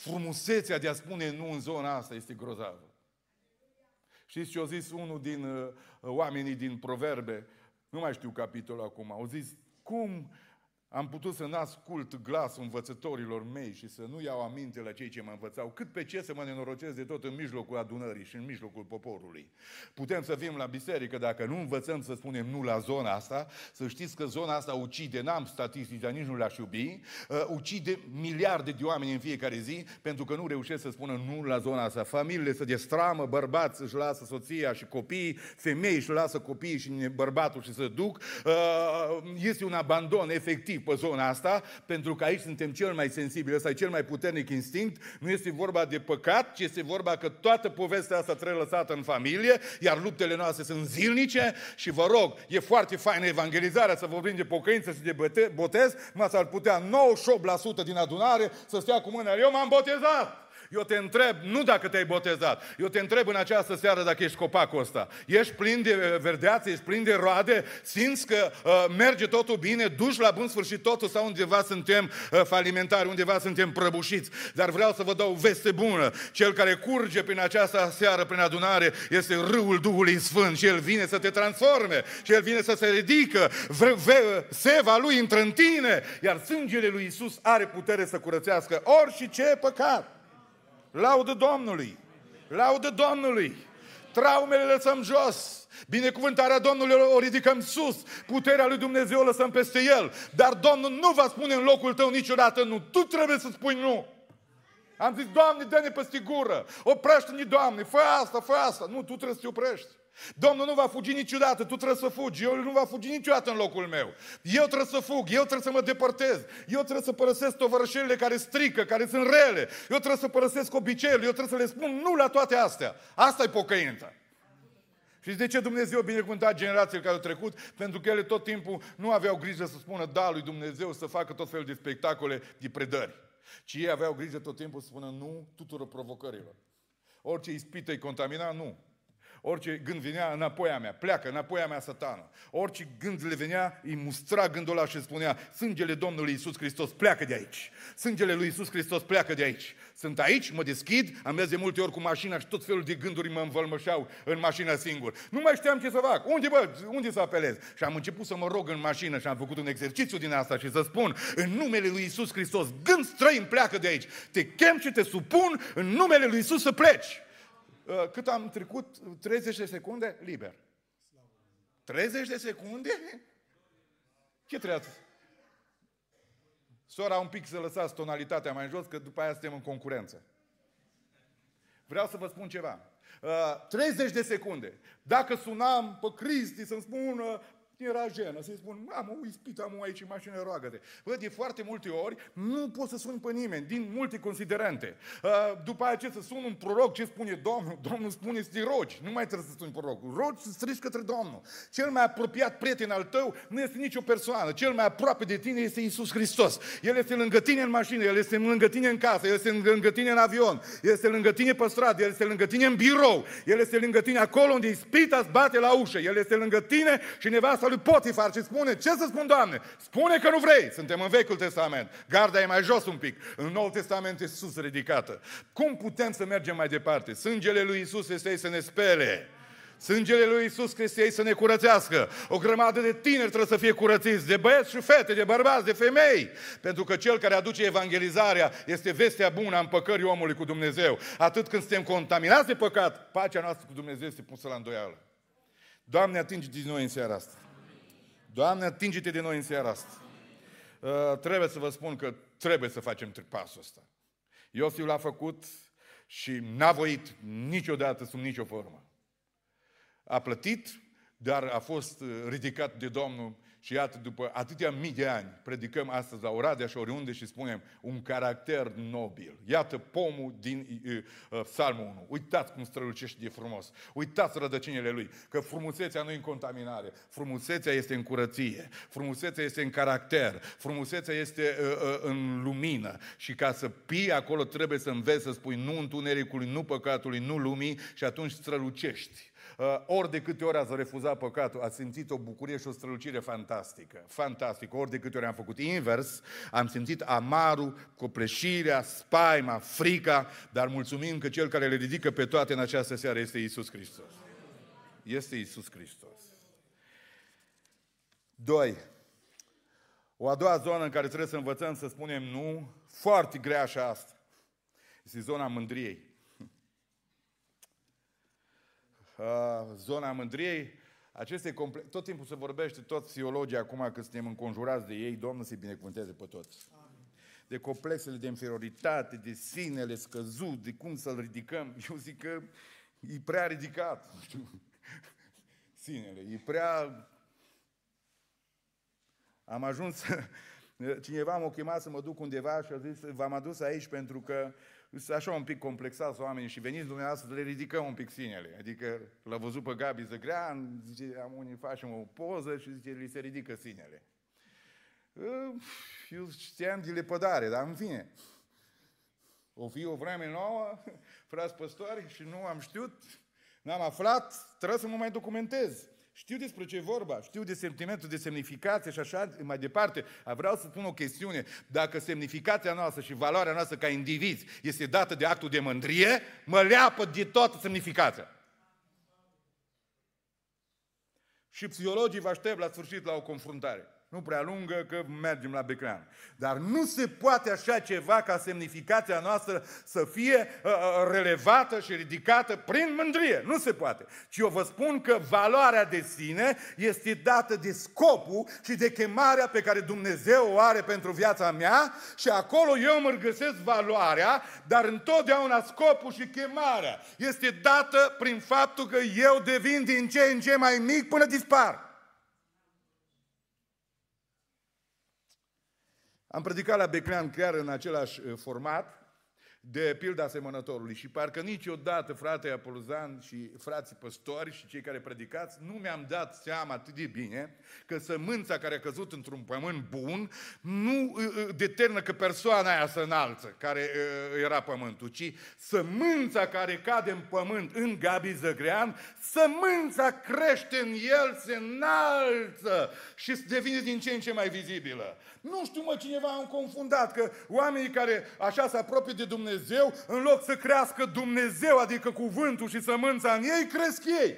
frumusețea de a spune nu în zona asta este grozavă. Știți ce a zis unul din uh, oamenii din Proverbe? Nu mai știu capitolul acum. Au zis, cum am putut să n-ascult glasul învățătorilor mei și să nu iau aminte la cei ce mă învățau, cât pe ce să mă nenorocesc de tot în mijlocul adunării și în mijlocul poporului. Putem să fim la biserică dacă nu învățăm să spunem nu la zona asta, să știți că zona asta ucide, n-am statistici, dar nici nu le-aș iubi, uh, ucide miliarde de oameni în fiecare zi pentru că nu reușesc să spună nu la zona asta. Familiile se destramă, bărbați își lasă soția și copiii, femei își lasă copiii și bărbatul și se duc. Uh, este un abandon efectiv pe zona asta, pentru că aici suntem cel mai sensibili, ăsta e cel mai puternic instinct, nu este vorba de păcat, ci este vorba că toată povestea asta trebuie lăsată în familie, iar luptele noastre sunt zilnice și vă rog, e foarte faină evangelizarea, să vorbim de pocăință și de botez, mă s-ar putea 98% din adunare să stea cu mâna, eu m-am botezat, Eu te întreb, nu dacă te-ai botezat, eu te întreb în această seară dacă ești copacul ăsta. Ești plin de uh, verdeață, ești plin de roade, simți că uh, merge totul bine, duci la bun sfârșit totul sau undeva suntem uh, falimentari, undeva suntem prăbușiți. Dar vreau să vă dau veste bună. Cel care curge prin această seară, prin adunare, este râul Duhului Sfânt și El vine să te transforme și El vine să se ridică. seva Lui intră în tine, iar sângele Lui Isus are putere să curățească orice ce păcat. Laudă Domnului! Laudă Domnului! Traumele lăsăm jos. Binecuvântarea Domnului o ridicăm sus. Puterea lui Dumnezeu o lăsăm peste El. Dar Domnul nu va spune în locul tău niciodată nu. Tu trebuie să spui nu. Am zis, Doamne, dă-ne peste gură. Oprește-ne, Doamne, fă asta, fă asta. Nu, tu trebuie să te oprești. Domnul nu va fugi niciodată, tu trebuie să fugi, eu nu va fugi niciodată în locul meu. Eu trebuie să fug, eu trebuie să mă depărtez, eu trebuie să părăsesc tovărășelile care strică, care sunt rele, eu trebuie să părăsesc obiceiurile, eu trebuie să le spun nu la toate astea. Asta e pocăința. Și de ce Dumnezeu binecuvântat generațiile care au trecut? Pentru că ele tot timpul nu aveau grijă să spună da lui Dumnezeu, să facă tot felul de spectacole, de predări. Ci ei aveau grijă tot timpul să spună nu tuturor provocărilor. Orice ispită îi contamina, nu. Orice gând venea înapoi a mea, pleacă înapoi a mea satană. Orice gând le venea, îi mustra gândul ăla și spunea, sângele Domnului Isus Hristos pleacă de aici. Sângele lui Isus Hristos pleacă de aici. Sunt aici, mă deschid, am mers de multe ori cu mașina și tot felul de gânduri mă învălmășeau în mașina singur. Nu mai știam ce să fac. Unde, bă, unde să apelez? Și am început să mă rog în mașină și am făcut un exercițiu din asta și să spun, în numele lui Isus Hristos, gând străin pleacă de aici. Te chem și te supun în numele lui Isus să pleci. Uh, cât am trecut? 30 de secunde? Liber. 30 de secunde? Ce trebuie? Sora, un pic să lăsați tonalitatea mai jos, că după aia suntem în concurență. Vreau să vă spun ceva. Uh, 30 de secunde. Dacă sunam pe Cristi să-mi spună era jenă să-i spun, am o ispită, am aici în mașină, roagă-te. Bă, de foarte multe ori nu poți să suni pe nimeni, din multe considerente. Uh, după aceea să sun un proroc, ce spune Domnul? Domnul spune să te rogi, nu mai trebuie să suni proroc. Rogi să strigi către Domnul. Cel mai apropiat prieten al tău nu este nicio persoană. Cel mai aproape de tine este Isus Hristos. El este lângă tine în mașină, El este lângă tine în casă, El este lângă tine în avion, El este lângă tine pe stradă, El este lângă tine în birou, El este lângă tine acolo unde ispita îți bate la ușă, El este lângă tine și nevasta lui Potifar și spune, ce să spun, Doamne? Spune că nu vrei. Suntem în Vechiul Testament. Garda e mai jos un pic. În Noul Testament e sus ridicată. Cum putem să mergem mai departe? Sângele lui Isus este să ne spele. Sângele lui Isus Hristos să ne curățească. O grămadă de tineri trebuie să fie curățiți, de băieți și fete, de bărbați, de femei. Pentru că cel care aduce evangelizarea este vestea bună a împăcării omului cu Dumnezeu. Atât când suntem contaminați de păcat, pacea noastră cu Dumnezeu este pusă la îndoială. Doamne, atinge din noi în seara asta. Doamne, atinge-te de noi în seara asta. Uh, trebuie să vă spun că trebuie să facem pasul ăsta. Iosif l-a făcut și n-a voit niciodată sub nicio formă. A plătit, dar a fost ridicat de Domnul și iată, după atâtea mii de ani, predicăm astăzi la Oradea și oriunde și spunem un caracter nobil. Iată pomul din uh, uh, Psalmul 1. Uitați cum strălucește de frumos. Uitați rădăcinile lui. Că frumusețea nu e în contaminare. Frumusețea este în curăție. Frumusețea este în caracter. Frumusețea este uh, uh, în lumină. Și ca să pii acolo trebuie să înveți să spui nu întunericului, nu păcatului, nu lumii și atunci strălucești. Uh, ori de câte ori ați refuzat păcatul, ați simțit o bucurie și o strălucire fantastică. Fantastică. Ori de câte ori am făcut invers, am simțit amarul, copleșirea, spaima, frica, dar mulțumim că Cel care le ridică pe toate în această seară este Isus Hristos. Este Isus Hristos. Doi. O a doua zonă în care trebuie să învățăm să spunem nu, foarte grea și asta, este zona mândriei. Uh, zona mândriei, aceste comple- tot timpul se vorbește, toți psihologii acum că suntem înconjurați de ei, Domnul să-i binecuvânteze pe toți. De complexele de inferioritate, de sinele scăzut, de cum să-l ridicăm. [LAUGHS] Eu zic că e prea ridicat, nu știu, [LAUGHS] sinele, e prea... Am ajuns, [LAUGHS] cineva m-a chemat să mă duc undeva și a zis, v-am adus aici pentru că sunt așa un pic complexați oamenii și veniți dumneavoastră să le ridicăm un pic sinele. Adică l-a văzut pe Gabi Zăgrean, zice, am unii facem o poză și zice, li se ridică sinele. Eu știam de lepădare, dar în fine. O fi o vreme nouă, frați păstori, și nu am știut, n-am aflat, trebuie să mă mai documentez. Știu despre ce e vorba, știu de sentimentul de semnificație și așa mai departe. Vreau să spun o chestiune. Dacă semnificația noastră și valoarea noastră ca indivizi este dată de actul de mândrie, mă leapă de toată semnificația. Și psihologii vă aștept la sfârșit la o confruntare nu prea lungă, că mergem la beclean. Dar nu se poate așa ceva ca semnificația noastră să fie uh, uh, relevată și ridicată prin mândrie. Nu se poate. Ci eu vă spun că valoarea de sine este dată de scopul și de chemarea pe care Dumnezeu o are pentru viața mea și acolo eu mă găsesc valoarea, dar întotdeauna scopul și chemarea este dată prin faptul că eu devin din ce în ce mai mic până dispar. Am predicat la Beclean chiar în același uh, format, de pilda asemănătorului. Și parcă niciodată, frate Apoluzan și frații păstori și cei care predicați, nu mi-am dat seama atât de bine că sămânța care a căzut într-un pământ bun nu uh, uh, determină că persoana aia să înalță, care era pământul, ci sămânța care cade în pământ în Gabi Zăgrean, sămânța crește în el, se înalță și devine din ce în ce mai vizibilă. Nu știu, mă, cineva am confundat că oamenii care așa se apropie de Dumnezeu, în loc să crească Dumnezeu, adică cuvântul și sămânța în ei, cresc ei.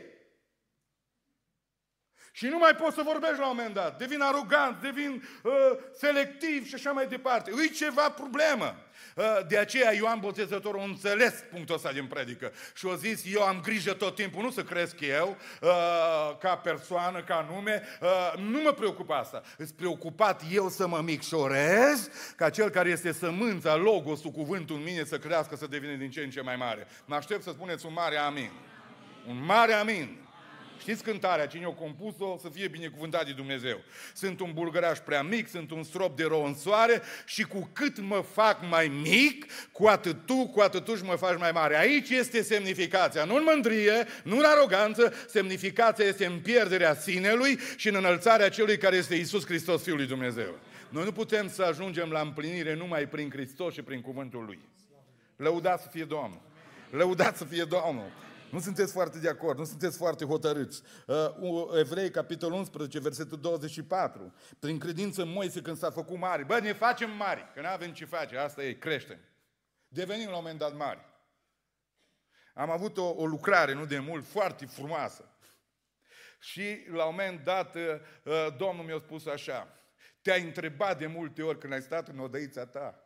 Și nu mai poți să vorbești la un moment dat. Devin arogant, devin uh, selectiv și așa mai departe. Îi ceva problemă. Uh, de aceea Ioan Botezătorul a înțeles punctul ăsta din predică și a zis, eu am grijă tot timpul, nu să cresc eu, uh, ca persoană, ca nume, uh, nu mă preocupă asta. Îți preocupat eu să mă micșorez, ca cel care este sămânța, logosul, cuvântul în mine să crească, să devină din ce în ce mai mare. Mă aștept să spuneți un mare amin. Un mare amin. Știți cântarea, cine o compus-o, să fie binecuvântat de Dumnezeu. Sunt un bulgăraș prea mic, sunt un strop de rouă în soare și cu cât mă fac mai mic, cu atât tu, cu atât tu și mă faci mai mare. Aici este semnificația, nu în mândrie, nu în aroganță, semnificația este în pierderea sinelui și în înălțarea celui care este Isus Hristos, Fiul lui Dumnezeu. Noi nu putem să ajungem la împlinire numai prin Hristos și prin cuvântul Lui. Lăudați să fie Domnul! Lăudați să fie Domnul! Nu sunteți foarte de acord, nu sunteți foarte hotărâți. Uh, Evrei, capitolul 11, versetul 24. Prin credință Moise când s-a făcut mare. Bă, ne facem mari, că nu avem ce face, asta e, creștem. Devenim la un moment dat mari. Am avut o, o lucrare, nu de mult, foarte frumoasă. Și la un moment dat, uh, uh, Domnul mi-a spus așa, te-ai întrebat de multe ori când ai stat în odăița ta,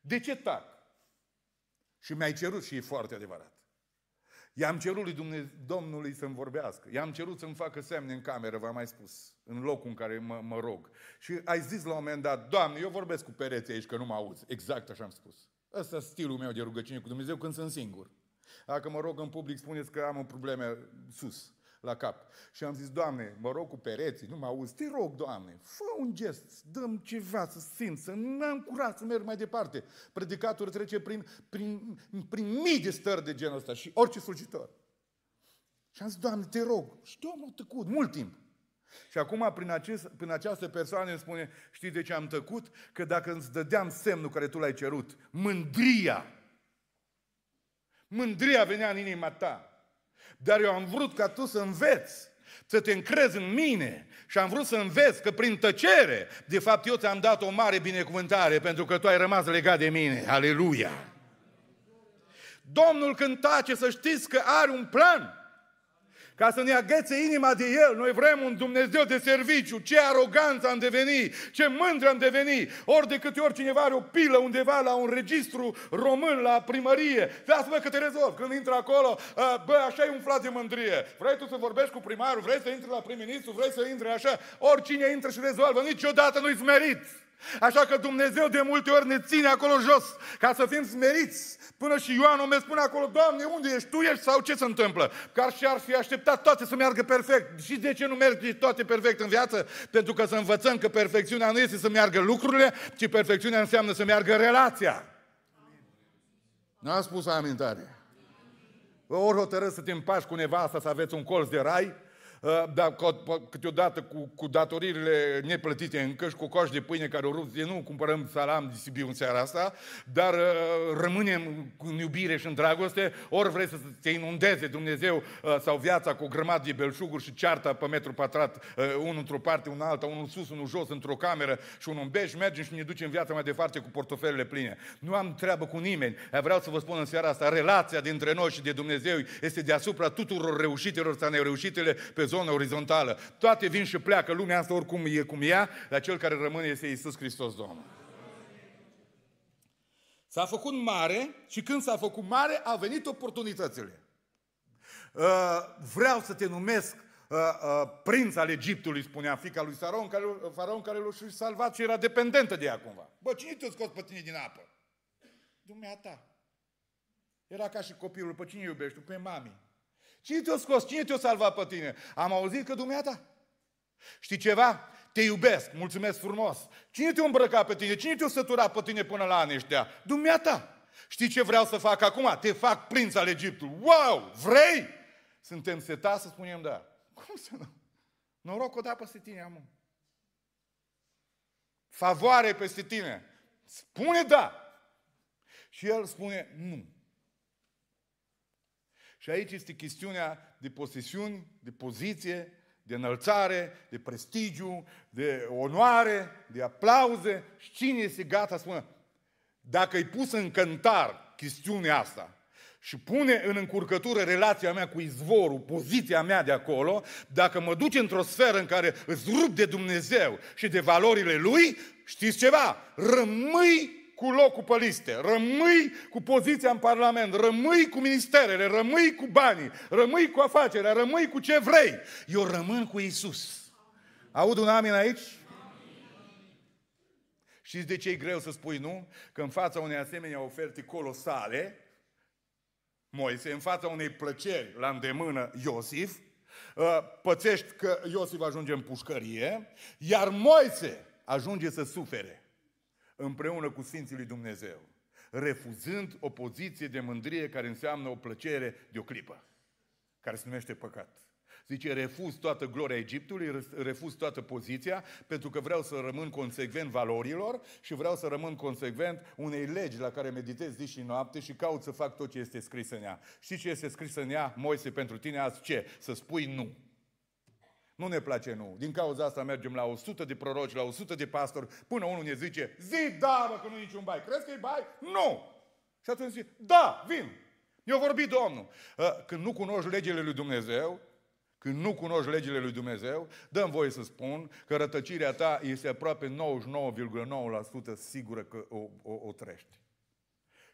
de ce tac? Și mi-ai cerut și e foarte adevărat. I-am cerut lui Dumnezeu, Domnului să-mi vorbească. I-am cerut să-mi facă semne în cameră, v-am mai spus, în locul în care mă, mă rog. Și ai zis la un moment dat, Doamne, eu vorbesc cu pereții aici, că nu mă auzi. Exact așa am spus. Ăsta e stilul meu de rugăciune cu Dumnezeu când sunt singur. Dacă mă rog în public, spuneți că am o probleme sus la cap. Și am zis, Doamne, mă rog cu pereții, nu mă auzi, te rog, Doamne, fă un gest, dăm ceva să simt, să nu am curat să merg mai departe. Predicatul trece prin, prin, prin mii de stări de genul ăsta și orice slujitor. Și am zis, Doamne, te rog. Și Domnul a tăcut mult timp. Și acum, prin, acest, prin această persoană îmi spune, știi de ce am tăcut? Că dacă îți dădeam semnul care tu l-ai cerut, mândria, mândria venea în inima ta. Dar eu am vrut ca tu să înveți, să te încrezi în mine și am vrut să înveți că prin tăcere, de fapt eu ți-am dat o mare binecuvântare pentru că tu ai rămas legat de mine. Aleluia! Domnul când tace să știți că are un plan ca să ne aghețe inima de El. Noi vrem un Dumnezeu de serviciu. Ce aroganță am devenit, ce mândră am devenit. Ori de câte ori cineva are o pilă undeva la un registru român, la primărie, lasă-mă că te rezolv. Când intră acolo, bă, așa e umflat de mândrie. Vrei tu să vorbești cu primarul, vrei să intri la prim-ministru, vrei să intri așa. Oricine intră și rezolvă, niciodată nu-i smerit. Așa că Dumnezeu de multe ori ne ține acolo jos, ca să fim smeriți. Până și Ioan o spune acolo, Doamne, unde ești? Tu ești sau ce se întâmplă? Că și ar fi așteptat toate să meargă perfect. Și de ce nu merge toate perfect în viață? Pentru că să învățăm că perfecțiunea nu este să meargă lucrurile, ci perfecțiunea înseamnă să meargă relația. Nu am spus amintare. Ori hotărâți să te împași cu nevasta să aveți un colț de rai, Uh, dar câteodată cu, cu datoririle neplătite încă și cu coș de pâine care o rupt, nu cumpărăm salam de Sibiu în seara asta, dar uh, rămânem în iubire și în dragoste, ori vrei să te inundeze Dumnezeu uh, sau viața cu o grămadă de belșuguri și cearta pe metru pătrat, unul într-o parte, unul alta, unul sus, unul jos, într-o cameră și unul în beș, mergem și ne ducem viața mai departe cu portofelele pline. Nu am treabă cu nimeni. Vreau să vă spun în seara asta, relația dintre noi și de Dumnezeu este deasupra tuturor reușitelor sau nereușitele pe zonă orizontală. Toate vin și pleacă, lumea asta oricum e cum ea, dar cel care rămâne este Isus Hristos Domnul. S-a făcut mare și când s-a făcut mare, au venit oportunitățile. Uh, vreau să te numesc uh, uh, prinț al Egiptului, spunea fica lui Faraon, care, Faraon care l-a salvat și era dependentă de ea cumva. Bă, cine te-a scos pe tine din apă? Dumneata. Era ca și copilul, pe cine iubești? Pe mami. Cine te-a scos? Cine te-a salvat pe tine? Am auzit că dumneata. Știi ceva? Te iubesc, mulțumesc frumos. Cine te-a îmbrăcat pe tine? Cine te-a săturat pe tine până la anii ăștia? Dumneata. Știi ce vreau să fac acum? Te fac prinț al Egiptului. Wow! Vrei? Suntem setați să spunem da. Cum să nu? Noroc o da peste tine, am. Favoare peste tine. Spune da. Și el spune nu. Și aici este chestiunea de posesiuni, de poziție, de înălțare, de prestigiu, de onoare, de aplauze. Și cine este gata să spună, dacă îi pus în cântar chestiunea asta și pune în încurcătură relația mea cu izvorul, poziția mea de acolo, dacă mă duce într-o sferă în care îți rup de Dumnezeu și de valorile Lui, știți ceva? Rămâi cu locul pe liste, rămâi cu poziția în Parlament, rămâi cu ministerele, rămâi cu banii, rămâi cu afacerea, rămâi cu ce vrei. Eu rămân cu Isus. Aud un amin aici? Știți de ce e greu să spui nu? Că în fața unei asemenea oferte colosale, Moise, în fața unei plăceri la îndemână Iosif, uh, pățești că Iosif ajunge în pușcărie, iar Moise ajunge să sufere împreună cu Sfinții lui Dumnezeu, refuzând o poziție de mândrie care înseamnă o plăcere de o clipă, care se numește păcat. Zice, refuz toată gloria Egiptului, refuz toată poziția, pentru că vreau să rămân consecvent valorilor și vreau să rămân consecvent unei legi la care meditez zi și noapte și caut să fac tot ce este scris în ea. Știi ce este scris în ea, Moise, pentru tine azi? Ce? Să spui nu. Nu ne place nu. Din cauza asta mergem la 100 de proroci, la 100 de pastori, până unul ne zice, zi da, bă, că nu e niciun bai. Crezi că e bai? Nu! Și atunci zice, da, vin. Eu vorbi Domnul. Ă, când nu cunoști legile lui Dumnezeu, când nu cunoști legile lui Dumnezeu, dăm voie să spun că rătăcirea ta este aproape 99,9% sigură că o, o, o trești.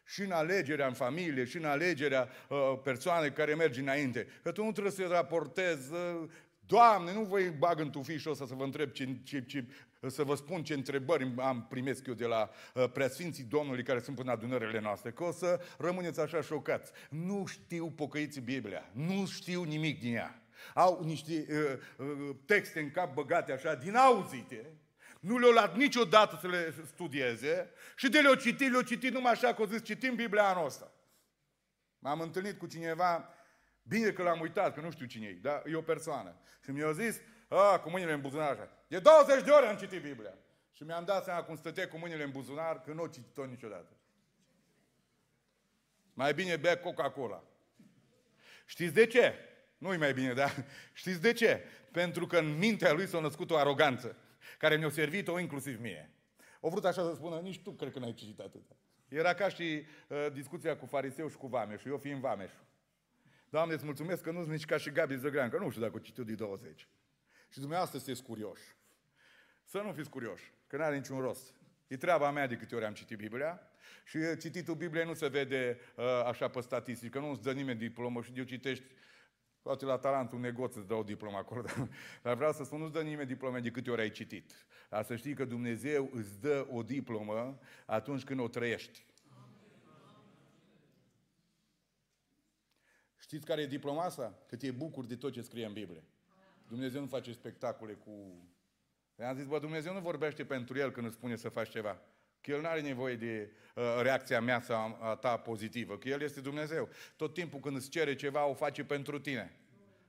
Și în alegerea în familie, și în alegerea uh, persoanei care merge înainte. Că tu nu trebuie să raportezi uh, Doamne, nu vă bag în tufișul ăsta să vă întreb ce, ce, ce, să vă spun ce întrebări am primesc eu de la uh, preasfinții Domnului care sunt până adunările noastre, că o să rămâneți așa șocați. Nu știu pocăiți Biblia, nu știu nimic din ea. Au niște uh, uh, texte în cap băgate așa, din auzite, nu le-au luat niciodată să le studieze și de le-au citit, le-au citit numai așa că au zis, citim Biblia anul ăsta. M-am întâlnit cu cineva Bine că l-am uitat, că nu știu cine e, dar e o persoană. Și mi-a zis, a, cu mâinile în buzunar așa. De 20 de ore am citit Biblia. Și mi-am dat seama cum stătea cu mâinile în buzunar, că nu o citit-o niciodată. Mai bine bea Coca-Cola. Știți de ce? Nu-i mai bine, dar [LAUGHS] știți de ce? Pentru că în mintea lui s-a născut o aroganță, care mi-a servit-o inclusiv mie. O vrut așa să spună, nici tu cred că n-ai citit atâta. Era ca și uh, discuția cu fariseu și cu vameșul, eu fiind vameșul. Doamne, îți mulțumesc că nu-s nici ca și Gabi Zăgrean, că nu știu dacă o citiu de 20. Și dumneavoastră sunteți curioși. Să nu fiți curioși, că nu are niciun rost. E treaba mea de câte ori am citit Biblia și cititul Bibliei nu se vede uh, așa pe statistică, nu îți dă nimeni diplomă și eu citești poate la talent un negoț îți dă o diplomă acolo, [LAUGHS] dar vreau să spun, nu-ți dă nimeni diplome de câte ori ai citit. Dar să știi că Dumnezeu îți dă o diplomă atunci când o trăiești. Știți care e diploma asta? Că te bucuri de tot ce scrie în Biblie. Dumnezeu nu face spectacole cu... I-am zis, bă, Dumnezeu nu vorbește pentru el când îți spune să faci ceva. Că El nu are nevoie de uh, reacția mea sau a ta pozitivă, că El este Dumnezeu. Tot timpul când îți cere ceva, o face pentru tine.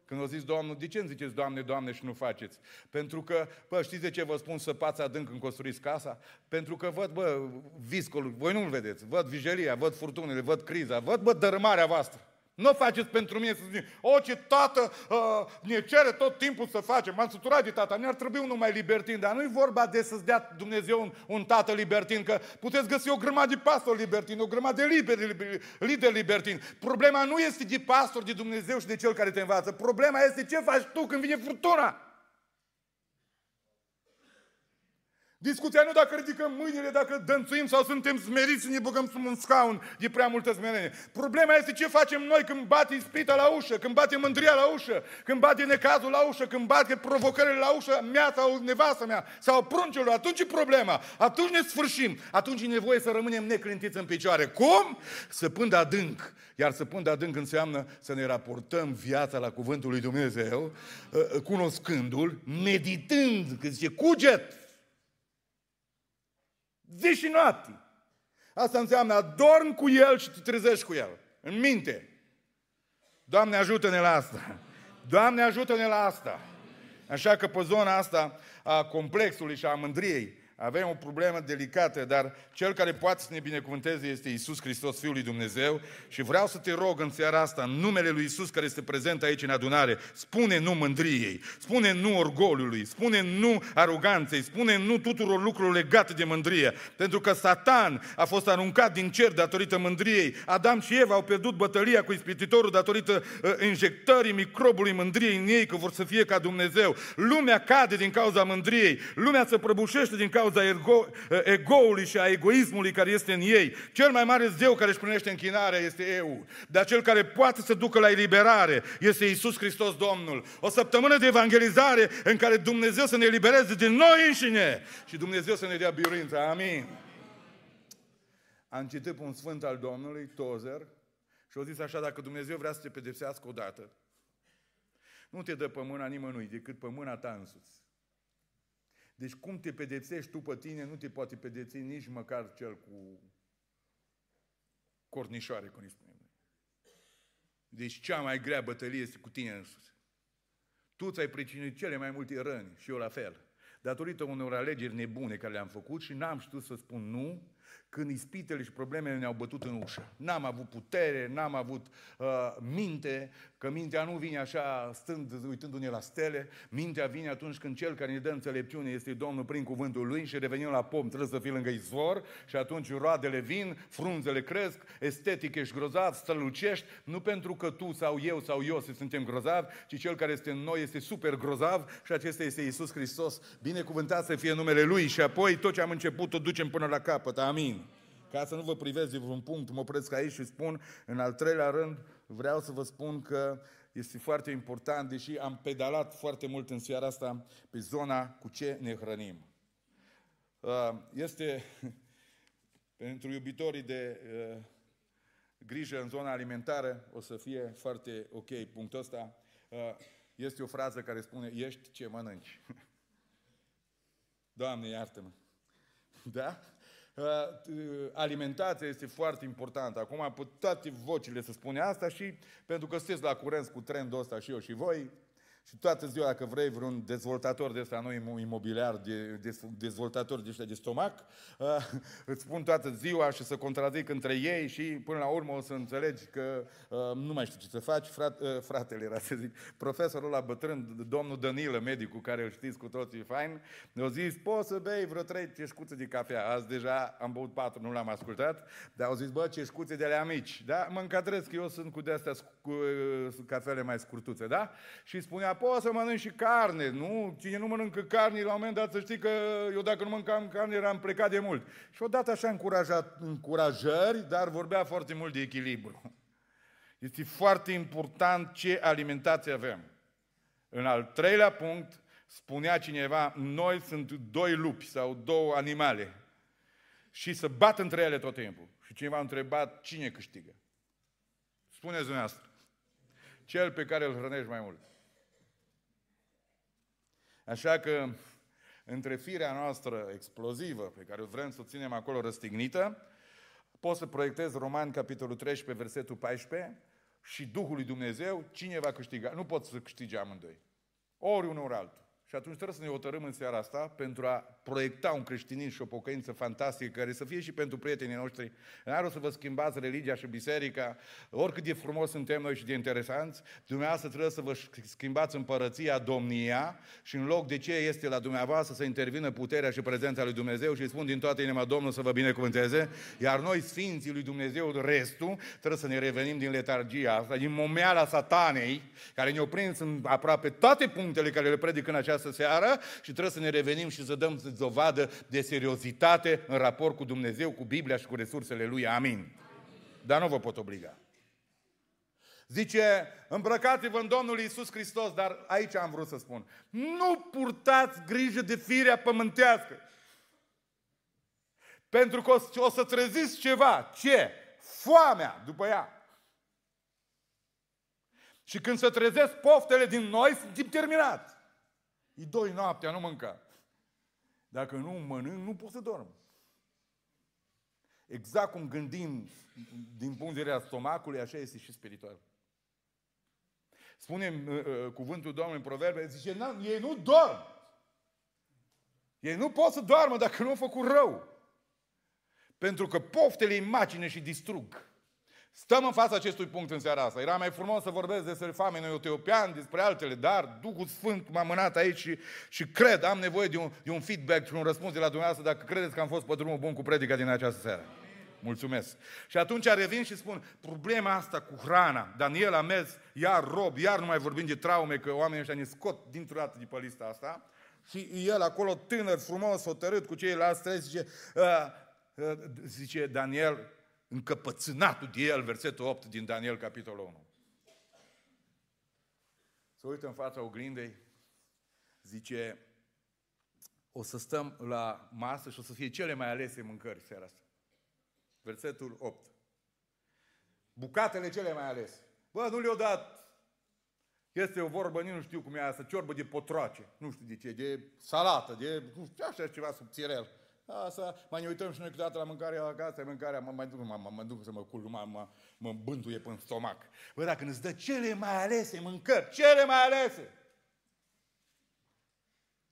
Când o zis Domnul, de ce îmi ziceți, Doamne, Doamne, și nu faceți? Pentru că, bă, știți de ce vă spun să pați adânc când construiți casa? Pentru că văd, bă, viscolul, voi nu-l vedeți, văd vijelia, văd furtunile, văd criza, văd, bă, dărâmarea voastră. Nu o faceți pentru mine să zic, o, ce tată uh, ne cere tot timpul să facem. M-am săturat de tata, ne-ar trebui unul mai libertin, dar nu-i vorba de să-ți dea Dumnezeu un, un tată libertin, că puteți găsi o grămadă de pastor libertin, o grămadă de liber, liber, lider libertin. Problema nu este de pastor, de Dumnezeu și de cel care te învață. Problema este ce faci tu când vine furtuna. Discuția nu dacă ridicăm mâinile, dacă dănțuim sau suntem smeriți să ne băgăm sub un scaun de prea multă smerenie. Problema este ce facem noi când bate ispita la ușă, când bate mândria la ușă, când bate necazul la ușă, când bate provocările la ușă mea sau nevastă mea sau pruncelor. Atunci e problema. Atunci ne sfârșim. Atunci e nevoie să rămânem neclintiți în picioare. Cum? Să pând adânc. Iar să pând adânc înseamnă să ne raportăm viața la Cuvântul lui Dumnezeu, ă, ă, cunoscându-L, meditând, că zice cuget, zi și noapte. Asta înseamnă adorm cu El și te trezești cu El. În minte. Doamne ajută-ne la asta. Doamne ajută-ne la asta. Așa că pe zona asta a complexului și a mândriei, avem o problemă delicată, dar cel care poate să ne binecuvânteze este Isus Hristos, Fiul lui Dumnezeu și vreau să te rog în seara asta, în numele lui Isus care este prezent aici în adunare, spune nu mândriei, spune nu orgoliului, spune nu aroganței, spune nu tuturor lucrurilor legate de mândrie, pentru că Satan a fost aruncat din cer datorită mândriei. Adam și Eva au pierdut bătălia cu ispititorul datorită uh, injectării microbului mândriei în ei, că vor să fie ca Dumnezeu. Lumea cade din cauza mândriei, lumea se prăbușește din cauza cauza ego, egoului și a egoismului care este în ei. Cel mai mare zeu care își primește închinarea este eu. Dar cel care poate să ducă la eliberare este Isus Hristos Domnul. O săptămână de evangelizare în care Dumnezeu să ne elibereze din noi înșine și Dumnezeu să ne dea biruință. Amin. Am citit pe un sfânt al Domnului, Tozer, și au zis așa, dacă Dumnezeu vrea să te pedepsească odată, nu te dă pe mâna nimănui, decât pe mâna ta însuți. Deci cum te pedepsești tu pe tine, nu te poate pedepsi nici măcar cel cu cornișoare, cum îi spunem. Deci cea mai grea bătălie este cu tine însuți. Tu ți-ai pricinit cele mai multe răni și eu la fel. Datorită unor alegeri nebune care le-am făcut și n-am știut să spun nu când ispitele și problemele ne-au bătut în ușă. N-am avut putere, n-am avut uh, minte, că mintea nu vine așa stând, uitându-ne la stele, mintea vine atunci când cel care ne dă înțelepciune este Domnul prin cuvântul Lui și revenim la pom, trebuie să fii lângă izvor și atunci roadele vin, frunzele cresc, estetic ești grozav, strălucești, nu pentru că tu sau eu sau eu să suntem grozavi, ci cel care este în noi este super grozav și acesta este Isus Hristos. Binecuvântat să fie numele Lui și apoi tot ce am început o ducem până la capăt. Amin. Ca să nu vă privesc de vreun punct, mă opresc aici și spun, în al treilea rând, vreau să vă spun că este foarte important, deși am pedalat foarte mult în seara asta pe zona cu ce ne hrănim. Uh, este [LAUGHS] pentru iubitorii de uh, grijă în zona alimentară, o să fie foarte ok punctul ăsta. Uh, este o frază care spune, ești ce mănânci. [LAUGHS] Doamne, iartă-mă! Da? Uh, alimentația este foarte importantă. Acum, pe toate vocile se spune asta și pentru că sunteți la curent cu trendul ăsta și eu și voi, și toată ziua, dacă vrei vreun dezvoltator de ăsta, nu imobiliar, de, de, dezvoltator de ăștia de stomac, uh, îți spun toată ziua și să contrazic între ei și până la urmă o să înțelegi că uh, nu mai știu ce să faci. Frat, uh, fratele era să zic, profesorul ăla bătrân, domnul Danilă, medicul care îl știți cu toții fain, ne-a zis, poți să bei vreo trei ceșcuțe de cafea. Azi deja am băut patru, nu l-am ascultat, dar au zis, bă, ceșcuțe de alea mici. Da? Mă încadrez că eu sunt cu de-astea cu, uh, cafele mai scurtuțe, da? Și spunea, poți să mănânci și carne, nu? Cine nu mănâncă carne, la un moment dat să știi că eu dacă nu mâncam carne eram plecat de mult. Și odată așa încurajat, încurajări, dar vorbea foarte mult de echilibru. Este foarte important ce alimentație avem. În al treilea punct, spunea cineva, noi sunt doi lupi sau două animale și să bat între ele tot timpul. Și cineva a întrebat, cine câștigă? Spuneți dumneavoastră. Cel pe care îl hrănești mai mult. Așa că, între firea noastră explozivă, pe care vrem să o ținem acolo răstignită, pot să proiectez Roman, capitolul 13, versetul 14, și Duhul lui Dumnezeu, cine va câștiga? Nu pot să câștige amândoi. Ori unul, ori altul. Și atunci trebuie să ne hotărâm în seara asta pentru a proiecta un creștinism și o pocăință fantastică care să fie și pentru prietenii noștri. N-ar să vă schimbați religia și biserica, oricât de frumos suntem noi și de interesanți, dumneavoastră trebuie să vă schimbați împărăția, domnia și în loc de ce este la dumneavoastră să intervină puterea și prezența lui Dumnezeu și îi spun din toată inima Domnul să vă binecuvânteze, iar noi, Sfinții lui Dumnezeu, restul, trebuie să ne revenim din letargia asta, din momeala satanei, care ne-a prins în aproape toate punctele care le predic în această seară și trebuie să ne revenim și să dăm dovadă de seriozitate în raport cu Dumnezeu, cu Biblia și cu resursele Lui. Amin. Dar nu vă pot obliga. Zice, îmbrăcați-vă în Domnul Iisus Hristos, dar aici am vrut să spun, nu purtați grijă de firea pământească. Pentru că o să treziți ceva. Ce? Foamea după ea. Și când se trezesc poftele din noi, suntem terminați. E doi noaptea, nu mânca. Dacă nu mănânc, nu pot să dorm. Exact cum gândim din punct de vedere al stomacului, așa este și spiritual. Spune uh, uh, cuvântul Domnului în proverbe, zice, ei nu dorm. Ei nu pot să doarmă dacă nu au făcut rău. Pentru că poftele îi macină și distrug. Stăm în fața acestui punct în seara asta. Era mai frumos să vorbesc despre famenul etiopian, despre altele, dar Duhul Sfânt m-a mânat aici și, și cred, am nevoie de un, de un feedback și un răspuns de la dumneavoastră dacă credeți că am fost pe drumul bun cu predica din această seară. Mulțumesc. Și atunci revin și spun, problema asta cu hrana, Daniel a mers, iar rob, iar nu mai vorbim de traume, că oamenii ăștia ne scot dintr-o dată de pe lista asta, și el acolo tânăr, frumos, hotărât cu ceilalți, trei, zice, uh, uh, zice Daniel, încăpățânatul de el, versetul 8 din Daniel, capitolul 1. Să uită în fața oglindei, zice, o să stăm la masă și o să fie cele mai alese mâncări seara asta. Versetul 8. Bucatele cele mai alese. Bă, nu le-au dat. Este o vorbă, nu știu cum e asta, ciorbă de potroace. Nu știu de ce, de salată, de, nu știu, așa ceva subțirel. Asta, mai ne uităm și noi câteodată la mâncarea acasă, mâncarea, mă, mai duc, mă, mă, mă duc să mă culc, mă, mă, mă bântuie până în stomac. Bă, dacă îți dă cele mai alese mâncări, cele mai alese,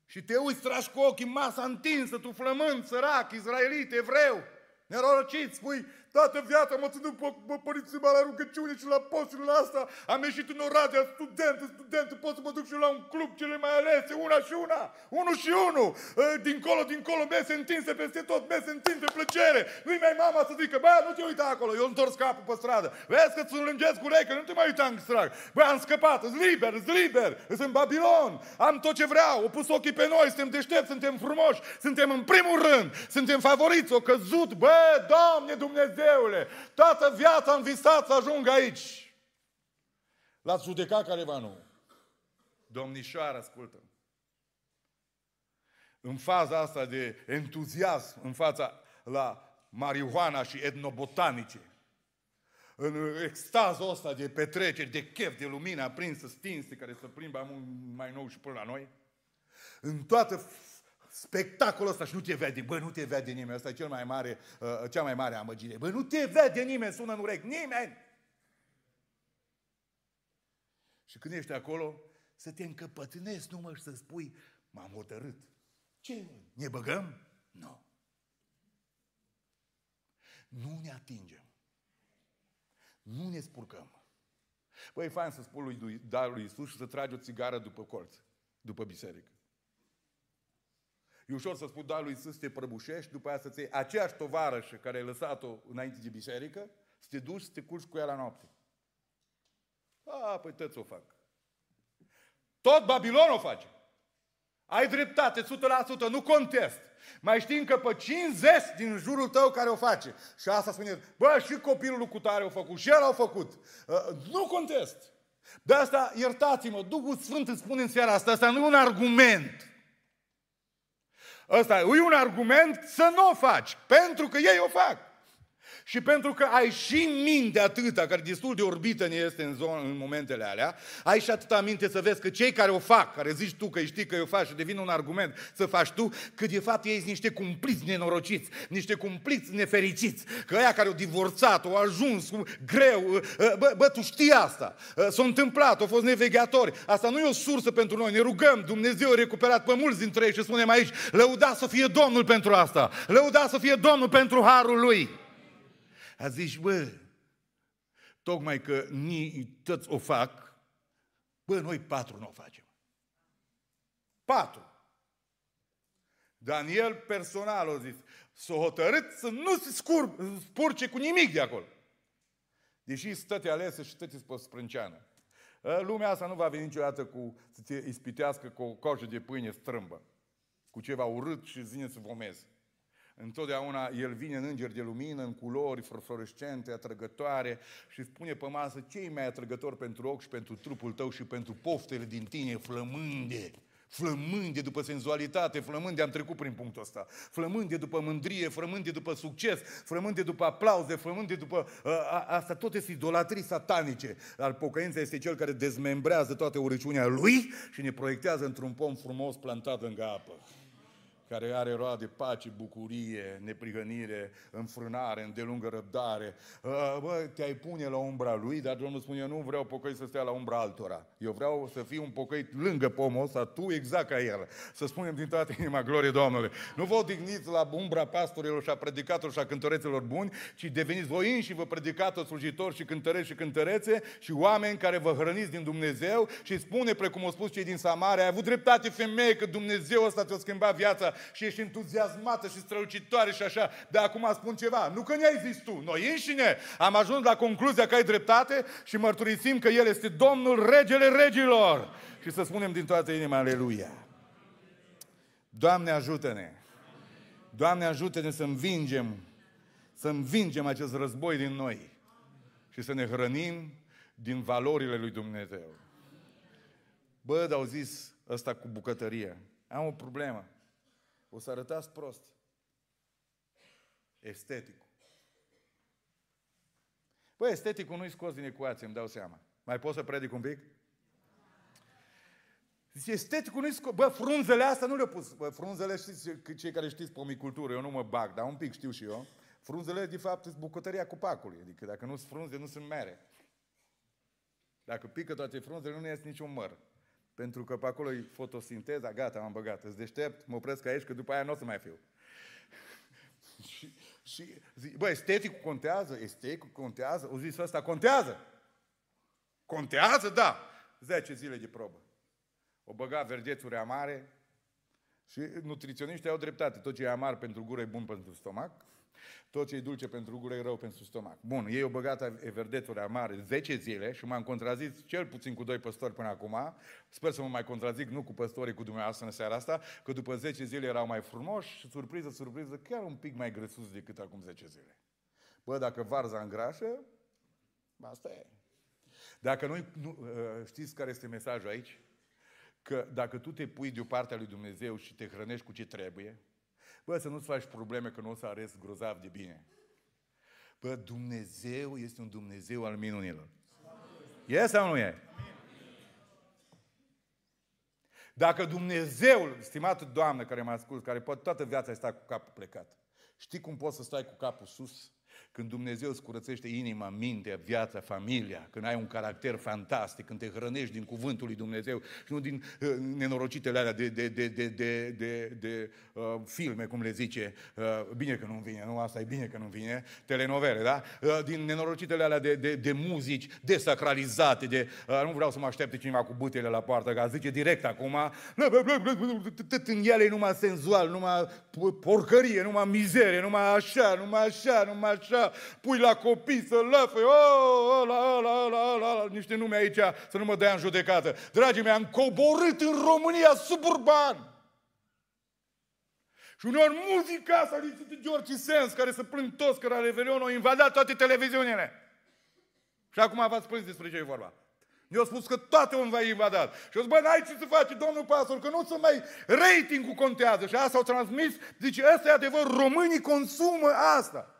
și te uiți, tragi cu ochii masa întinsă, tu flământ, sărac, izraelit, evreu, nerorocit, spui, Toată viața mă ținut pe, pe părinții la rugăciune și la posturile asta. Am ieșit în Oradea, student, student, pot să mă duc și la un club cele mai alese, una și una, unul și unul. Ă, dincolo, dincolo, mese întinse peste tot, mese întinse, plăcere. Nu-i mai mama să zică, bă, nu te uita acolo, eu întors capul pe stradă. Vezi că ți lângesc cu ureche, nu te mai uita în strag. Bă, am scăpat, sunt liber, sunt liber, sunt în Babilon, am tot ce vreau, au pus ochii pe noi, suntem deștepți, suntem frumoși, suntem în primul rând, suntem favoriți, o căzut, bă, Doamne Dumnezeu, Dumnezeule, toată viața am visat să ajung aici. L-ați judecat careva nu. Domnișoară, ascultă. În faza asta de entuziasm, în fața la marihuana și etnobotanice, în extazul ăsta de petreceri, de chef, de lumină aprinsă, stinse, care se plimbă mai nou și până la noi, în toată spectacolul ăsta și nu te vede, bă, nu te vede nimeni, asta e cel mai mare, uh, cea mai mare amăgire. Bă, nu te vede nimeni, sună în urechi, nimeni! Și când ești acolo, să te încăpățânezi numai și să spui, m-am hotărât. Ce? Ne băgăm? Nu. Nu ne atingem. Nu ne spurcăm. Băi, e fain să spui lui, dar lui Isus și să tragi o țigară după colț, după biserică. E ușor să spui, da, lui Iisus să te prăbușești, după aia să-ți iei aceeași tovarășă care ai lăsat-o înainte de biserică, să te duci să te culci cu ea la noapte. A, păi toți o fac. Tot Babilon o face. Ai dreptate, 100%, nu contest. Mai știm că pe 50 din jurul tău care o face. Și asta spune, bă, și copilul lui Cutare au făcut, și el au făcut. Uh, nu contest. De asta, iertați-mă, Duhul Sfânt îți spune în seara asta, asta nu e un argument. Ăsta e un argument să nu o faci, pentru că ei o fac. Și pentru că ai și minte atâta, care destul de orbită ne este în, zonă, în momentele alea, ai și atâta minte să vezi că cei care o fac, care zici tu că știi că o faci și devine un argument să faci tu, că de fapt ei sunt niște cumpliți nenorociți, niște cumpliți nefericiți, că aia care au divorțat, au ajuns cu greu, ă, ă, bă, bă tu știi asta, ă, s-a întâmplat, au fost nevegheatori, asta nu e o sursă pentru noi, ne rugăm, Dumnezeu a recuperat pe mulți dintre ei și spunem aici, lăuda să fie Domnul pentru asta, lăuda să fie Domnul pentru harul Lui. A zis, bă, tocmai că ni toți o fac, bă, noi patru nu o facem. Patru. Daniel personal a zis, s-a hotărât să nu se scur, spurce cu nimic de acolo. Deși stăte alese și stăte pe sprânceană. Lumea asta nu va veni niciodată cu, să te ispitească cu o coajă de pâine strâmbă, cu ceva urât și zine să vomezi. Întotdeauna El vine în înger de lumină, în culori fluorescente, atrăgătoare și spune pe masă ce e mai atrăgător pentru ochi și pentru trupul tău și pentru poftele din tine flămânde. Flămânde după senzualitate, flămânde, am trecut prin punctul ăsta. Flămânde după mândrie, flămânde după succes, flămânde după aplauze, flămânde după... Uh, a, asta tot este idolatrii satanice. Dar pocăința este cel care dezmembrează toată urăciunea lui și ne proiectează într-un pom frumos plantat lângă apă care are roade pace, bucurie, neprihănire, înfrânare, îndelungă răbdare. Uh, bă, te-ai pune la umbra lui, dar Domnul spune, eu nu vreau pocăit să stea la umbra altora. Eu vreau să fiu un pocăit lângă pomul ăsta, tu exact ca el. Să spunem din toată inima, glorie Domnului. Nu vă odihniți la umbra pastorilor și a predicatorilor și a cântăreților buni, ci deveniți voi și vă predicatori, slujitori și cântăreți și cântărețe și oameni care vă hrăniți din Dumnezeu și spune, precum au spus cei din Samaria, ai avut dreptate femeie că Dumnezeu ăsta ți-a schimbat viața și ești entuziasmată și strălucitoare și așa, dar acum spun ceva. Nu că ne-ai zis tu, noi înșine am ajuns la concluzia că ai dreptate și mărturisim că El este Domnul, Regele Regilor. Și să spunem din toată inima, Aleluia. Doamne ajută-ne! Doamne ajută-ne să învingem, să învingem acest război din noi și să ne hrănim din valorile lui Dumnezeu. Bă, dar au zis ăsta cu bucătărie. Am o problemă. O să arătați prost. Esteticul. Băi, esteticul nu-i scos din ecuație, îmi dau seama. Mai pot să predic un pic? Zice, esteticul nu-i scos... Bă, frunzele astea nu le-au pus. Bă, frunzele, știți, cei care știți pomicultură, eu nu mă bag, dar un pic știu și eu. Frunzele, de fapt, sunt bucătăria cupacului. Adică dacă nu sunt frunze, nu sunt mere. Dacă pică toate frunzele, nu iese niciun măr. Pentru că pe acolo e fotosinteza, gata, m-am băgat. Îți deștept, mă opresc aici, că după aia nu o să mai fiu. [LAUGHS] și, și zi, bă, esteticul contează? Esteticul contează? O zis ăsta, contează? Contează? Da. 10 zile de probă. O băga verdețuri amare și nutriționiștii au dreptate. Tot ce e amar pentru gură e bun pentru stomac. Tot ce e dulce pentru gură e rău pentru stomac. Bun, ei au băgat everdețuri amare 10 zile și m-am contrazis cel puțin cu doi păstori până acum. Sper să mă mai contrazic, nu cu păstorii, cu dumneavoastră în seara asta, că după 10 zile erau mai frumoși și surpriză, surpriză, chiar un pic mai grăsuți decât acum 10 zile. Bă, dacă varza îngrașă, asta e. Dacă noi, nu, ă, știți care este mesajul aici? Că dacă tu te pui de o parte a lui Dumnezeu și te hrănești cu ce trebuie, Bă, să nu-ți faci probleme că nu o să arăți grozav de bine. Bă, Dumnezeu este un Dumnezeu al minunilor. E sau nu e? Dacă Dumnezeul, stimată Doamnă care mă ascult, care poate toată viața sta cu capul plecat, știi cum poți să stai cu capul sus? Când Dumnezeu îți curățește inima, mintea, viața, familia, când ai un caracter fantastic, când te hrănești din cuvântul lui Dumnezeu și nu din uh, nenorocitele alea de, de, de, de, de, de, de uh, filme, cum le zice, uh, bine că nu vine, nu, asta e bine că nu vine, telenovele, da? Uh, din nenorocitele alea de, de, de muzici desacralizate, de, uh, nu vreau să mă aștepte cineva cu butele la poartă, ca zice direct acum, în ele numai senzual, numai porcărie, numai mizerie, numai așa, numai așa, numai așa, pui la copii să lăfă, oh, oh, la, la, la, la, la, niște nume aici, să nu mă dea în judecată. Dragii mei, am coborât în România suburban. Și uneori muzica asta de George Sens, care să plâng toți că la Revelion au invadat toate televiziunile. Și acum v-ați spus despre ce e vorba. Eu spus că toate un va invadat. Și eu zic, bă, n-ai ce să faci, domnul pastor, că nu să mai ratingul contează. Și asta au transmis, zice, ăsta e adevăr, românii consumă asta.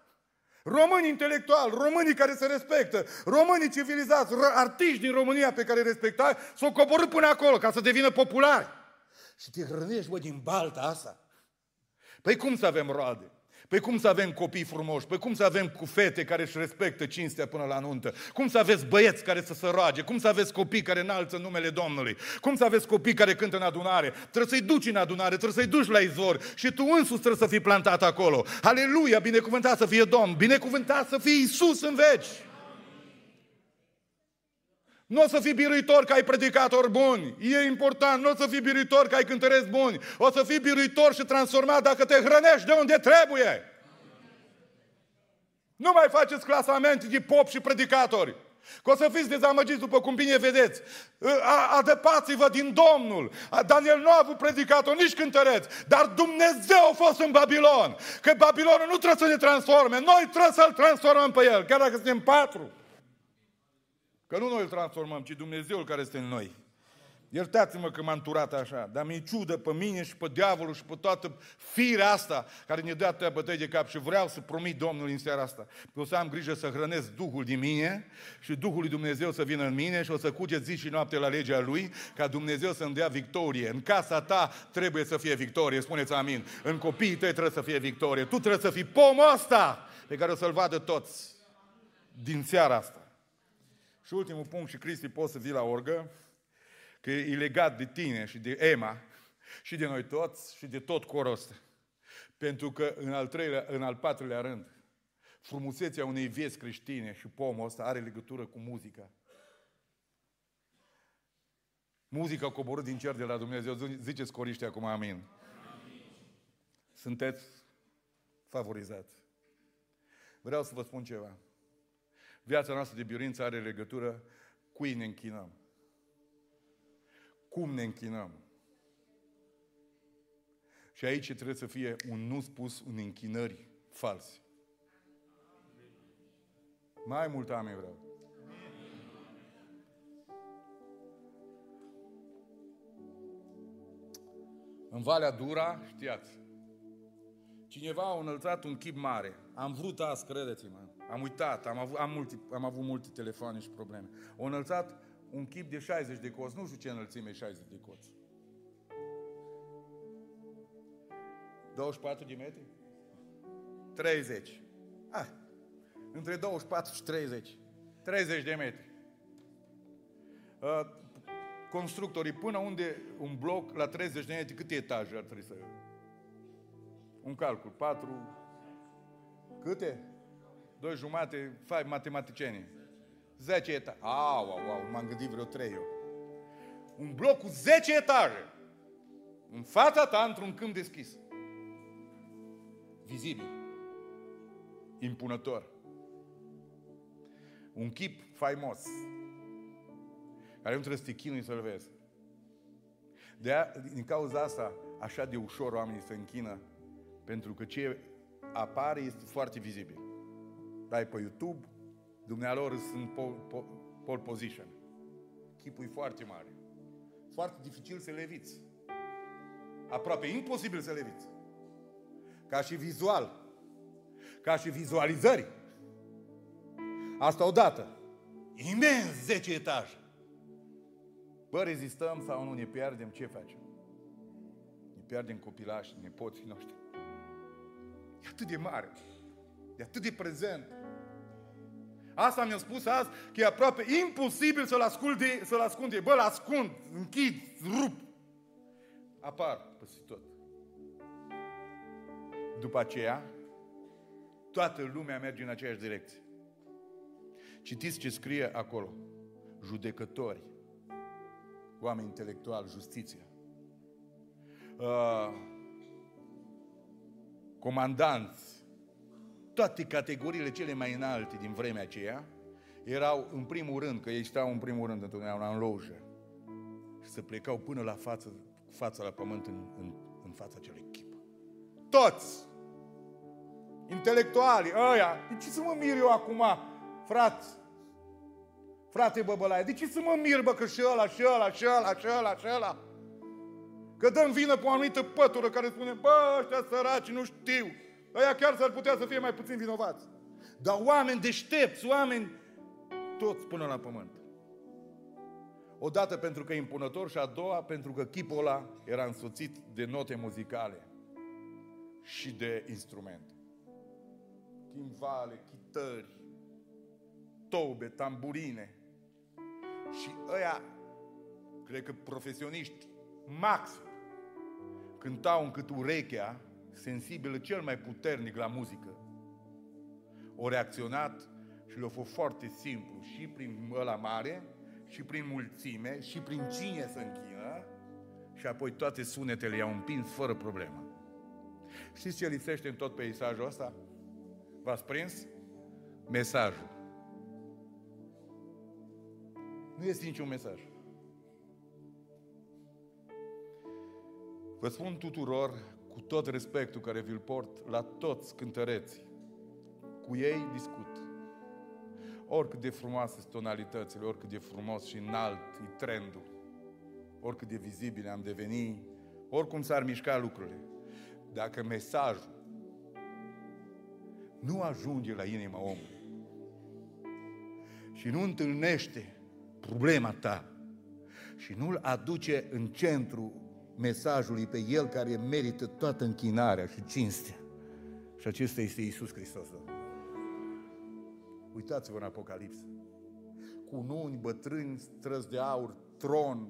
Români intelectuali, românii care se respectă, românii civilizați, artiști din România pe care îi respectai, s-au coborât până acolo ca să devină populari. Și te hrănești, bă, din balta asta. Păi cum să avem roade? Păi cum să avem copii frumoși? Păi cum să avem cu fete care își respectă cinstea până la nuntă? Cum să aveți băieți care să se roage? Cum să aveți copii care înalță numele Domnului? Cum să aveți copii care cântă în adunare? Trebuie să-i duci în adunare, trebuie să-i duci la izvor și tu însuți trebuie să fii plantat acolo. Aleluia, binecuvântat să fie Domn, binecuvântat să fie Isus în veci. Nu o să fii biruitor că ai predicatori buni. E important. Nu o să fii biruitor că ai cântăreți buni. O să fii biruitor și transformat dacă te hrănești de unde trebuie. Nu mai faceți clasamente de pop și predicatori. Că o să fiți dezamăgiți după cum bine vedeți. Adăpați-vă din Domnul. Daniel nu a avut predicator, nici cântăreți. Dar Dumnezeu a fost în Babilon. Că Babilonul nu trebuie să ne transforme. Noi trebuie să-l transformăm pe el. Chiar dacă suntem patru. Că nu noi îl transformăm, ci Dumnezeul care este în noi. Iertați-mă că m-am turat așa, dar mi-e ciudă pe mine și pe diavolul și pe toată firea asta care ne dă atâtea bătăi de cap și vreau să promit Domnul în seara asta că o să am grijă să hrănesc Duhul din mine și Duhul lui Dumnezeu să vină în mine și o să cuget zi și noapte la legea Lui ca Dumnezeu să-mi dea victorie. În casa ta trebuie să fie victorie, spuneți amin. În copiii tăi trebuie să fie victorie. Tu trebuie să fii pomul ăsta pe care o să-l vadă toți din seara asta. Și ultimul punct, și Cristi, poți să vii la orgă, că e legat de tine și de Emma și de noi toți și de tot corul ăsta. Pentru că în al, treilea, în al patrulea rând, frumusețea unei vieți creștine și pomul ăsta are legătură cu muzica. Muzica coborât din cer de la Dumnezeu. Ziceți coriște acum amin. amin. Sunteți favorizați. Vreau să vă spun ceva. Viața noastră de biurință are legătură cui ne închinăm. Cum ne închinăm. Și aici trebuie să fie un nu spus în închinări false. Mai mult amin vreau. În Valea Dura, știați, cineva a înălțat un chip mare. Am vrut azi, credeți-mă. Am uitat, am avut, am, multi, am avut multe telefoane și probleme. O înălțat un chip de 60 de coți, nu știu ce înălțime 60 de coți. 24 de metri? 30. Ah, între 24 și 30. 30 de metri. Uh, constructorii, până unde un bloc la 30 de metri, câte etaje ar trebui să... Un calcul, 4... Câte? doi jumate, fai matematicieni. 10 etaje. Au, au, au, m-am gândit vreo trei eu. Un bloc cu 10 etaje. În fața ta, într-un câmp deschis. Vizibil. Impunător. Un chip faimos. Care nu trebuie să te chinui să-l vezi. De a, din cauza asta, așa de ușor oamenii se închină, pentru că ce apare este foarte vizibil dai pe YouTube, dumnealor sunt pole, pole, pole position. Chipul e foarte mare. Foarte dificil să leviți. Aproape imposibil să leviți. Ca și vizual. Ca și vizualizări. Asta odată. Imens 10 etaje. Bă, rezistăm sau nu ne pierdem, ce facem? Ne pierdem copilași, nepoții noștri. E atât de mare. E atât de prezent. Asta mi-a spus azi că e aproape imposibil să-l ascunde, să-l ascunde. Bă, l-ascund, închid, rup. Apar peste tot. După aceea, toată lumea merge în aceeași direcție. Citiți ce scrie acolo. Judecători, oameni intelectuali, justiția, uh, comandanți, toate categoriile cele mai înalte din vremea aceea erau în primul rând, că ei stau în primul rând întotdeauna în lojă și se plecau până la față, fața la pământ în, în, în fața acelui chip. Toți! Intelectuali, ăia, de ce să mă mir eu acum, frate? Frate băbălaie, de ce să mă mir, bă, că și ăla, și ăla, și ăla, și ăla, și ăla? Că dăm vină pe o anumită pătură care spune, bă, ăștia săraci nu știu. Ăia chiar s-ar putea să fie mai puțin vinovați. dar oameni deștepți, oameni toți până la pământ. Odată pentru că e impunător și a doua pentru că chipul ăla era însoțit de note muzicale și de instrumente. Chimvale, chitări, tobe, tamburine. Și ăia, cred că profesioniști, max, cântau încât urechea, sensibilă cel mai puternic la muzică, o reacționat și le-a fost foarte simplu, și prin ăla mare, și prin mulțime, și prin cine să închină, și apoi toate sunetele i-au împins fără problemă. Știți ce lipsește în tot peisajul ăsta? V-ați prins? Mesajul. Nu este niciun mesaj. Vă spun tuturor, cu tot respectul care vi-l port, la toți cântăreți, cu ei discut. Oricât de frumoase sunt tonalitățile, oricât de frumos și înalt e trendul, oricât de vizibile am deveni, oricum s-ar mișca lucrurile. Dacă mesajul nu ajunge la inima omului și nu întâlnește problema ta și nu-l aduce în centru mesajului pe el care merită toată închinarea și cinstea. Și acesta este Isus Hristos. Uitați-vă în Apocalipsă. Cu nuni bătrâni, străzi de aur, tron,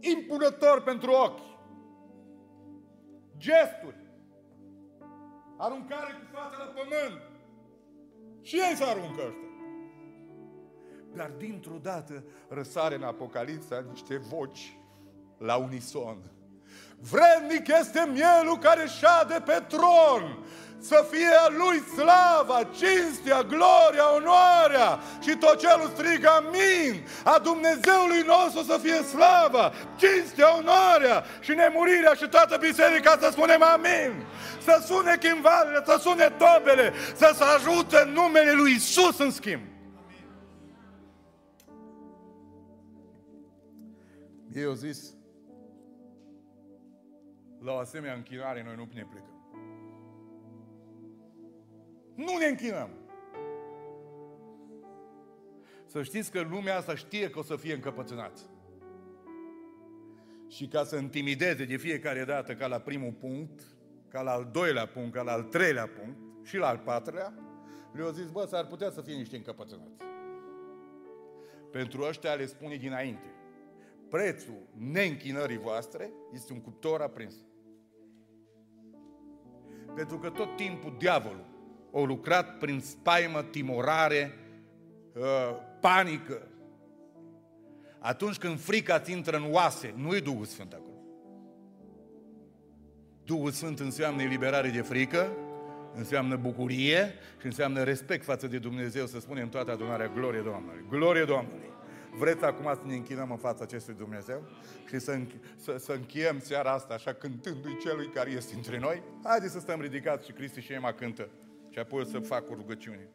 impunător pentru ochi. Gesturi. Aruncare cu fața la pământ. Și ei se aruncă ăștia. Dar dintr-o dată răsare în Apocalipsa niște voci la unison. Vrednic este mielul care șade pe tron să fie a Lui slava, cinstea, gloria, onoarea și tot celul strigă amin. A Dumnezeului nostru să fie slava, cinstea, onoarea și nemurirea și toată biserica să spunem amin. Să sune chimvalele, să sune tobele, să se ajute numele Lui Isus în schimb. Ei au zis, la o asemenea închinare noi nu ne plecăm. Nu ne închinăm. Să știți că lumea asta știe că o să fie încăpățânați. Și ca să intimideze de fiecare dată ca la primul punct, ca la al doilea punct, ca la al treilea punct și la al patrulea, le-au zis, bă, s-ar putea să fie niște încăpățânați. Pentru ăștia le spune dinainte. Prețul neînchinării voastre este un cuptor aprins. Pentru că tot timpul diavolul au lucrat prin spaimă, timorare, uh, panică. Atunci când frica ți intră în oase, nu e Duhul Sfânt acolo. Duhul Sfânt înseamnă eliberare de frică, înseamnă bucurie și înseamnă respect față de Dumnezeu, să spunem toată adunarea, glorie Domnului, glorie Domnului. Vreți acum să ne închinăm în fața acestui Dumnezeu și să, înch- să, să încheiem seara asta așa cântându-i celui care este între noi? Haideți să stăm ridicați și Cristi și Ema cântă și apoi o să fac o rugăciune.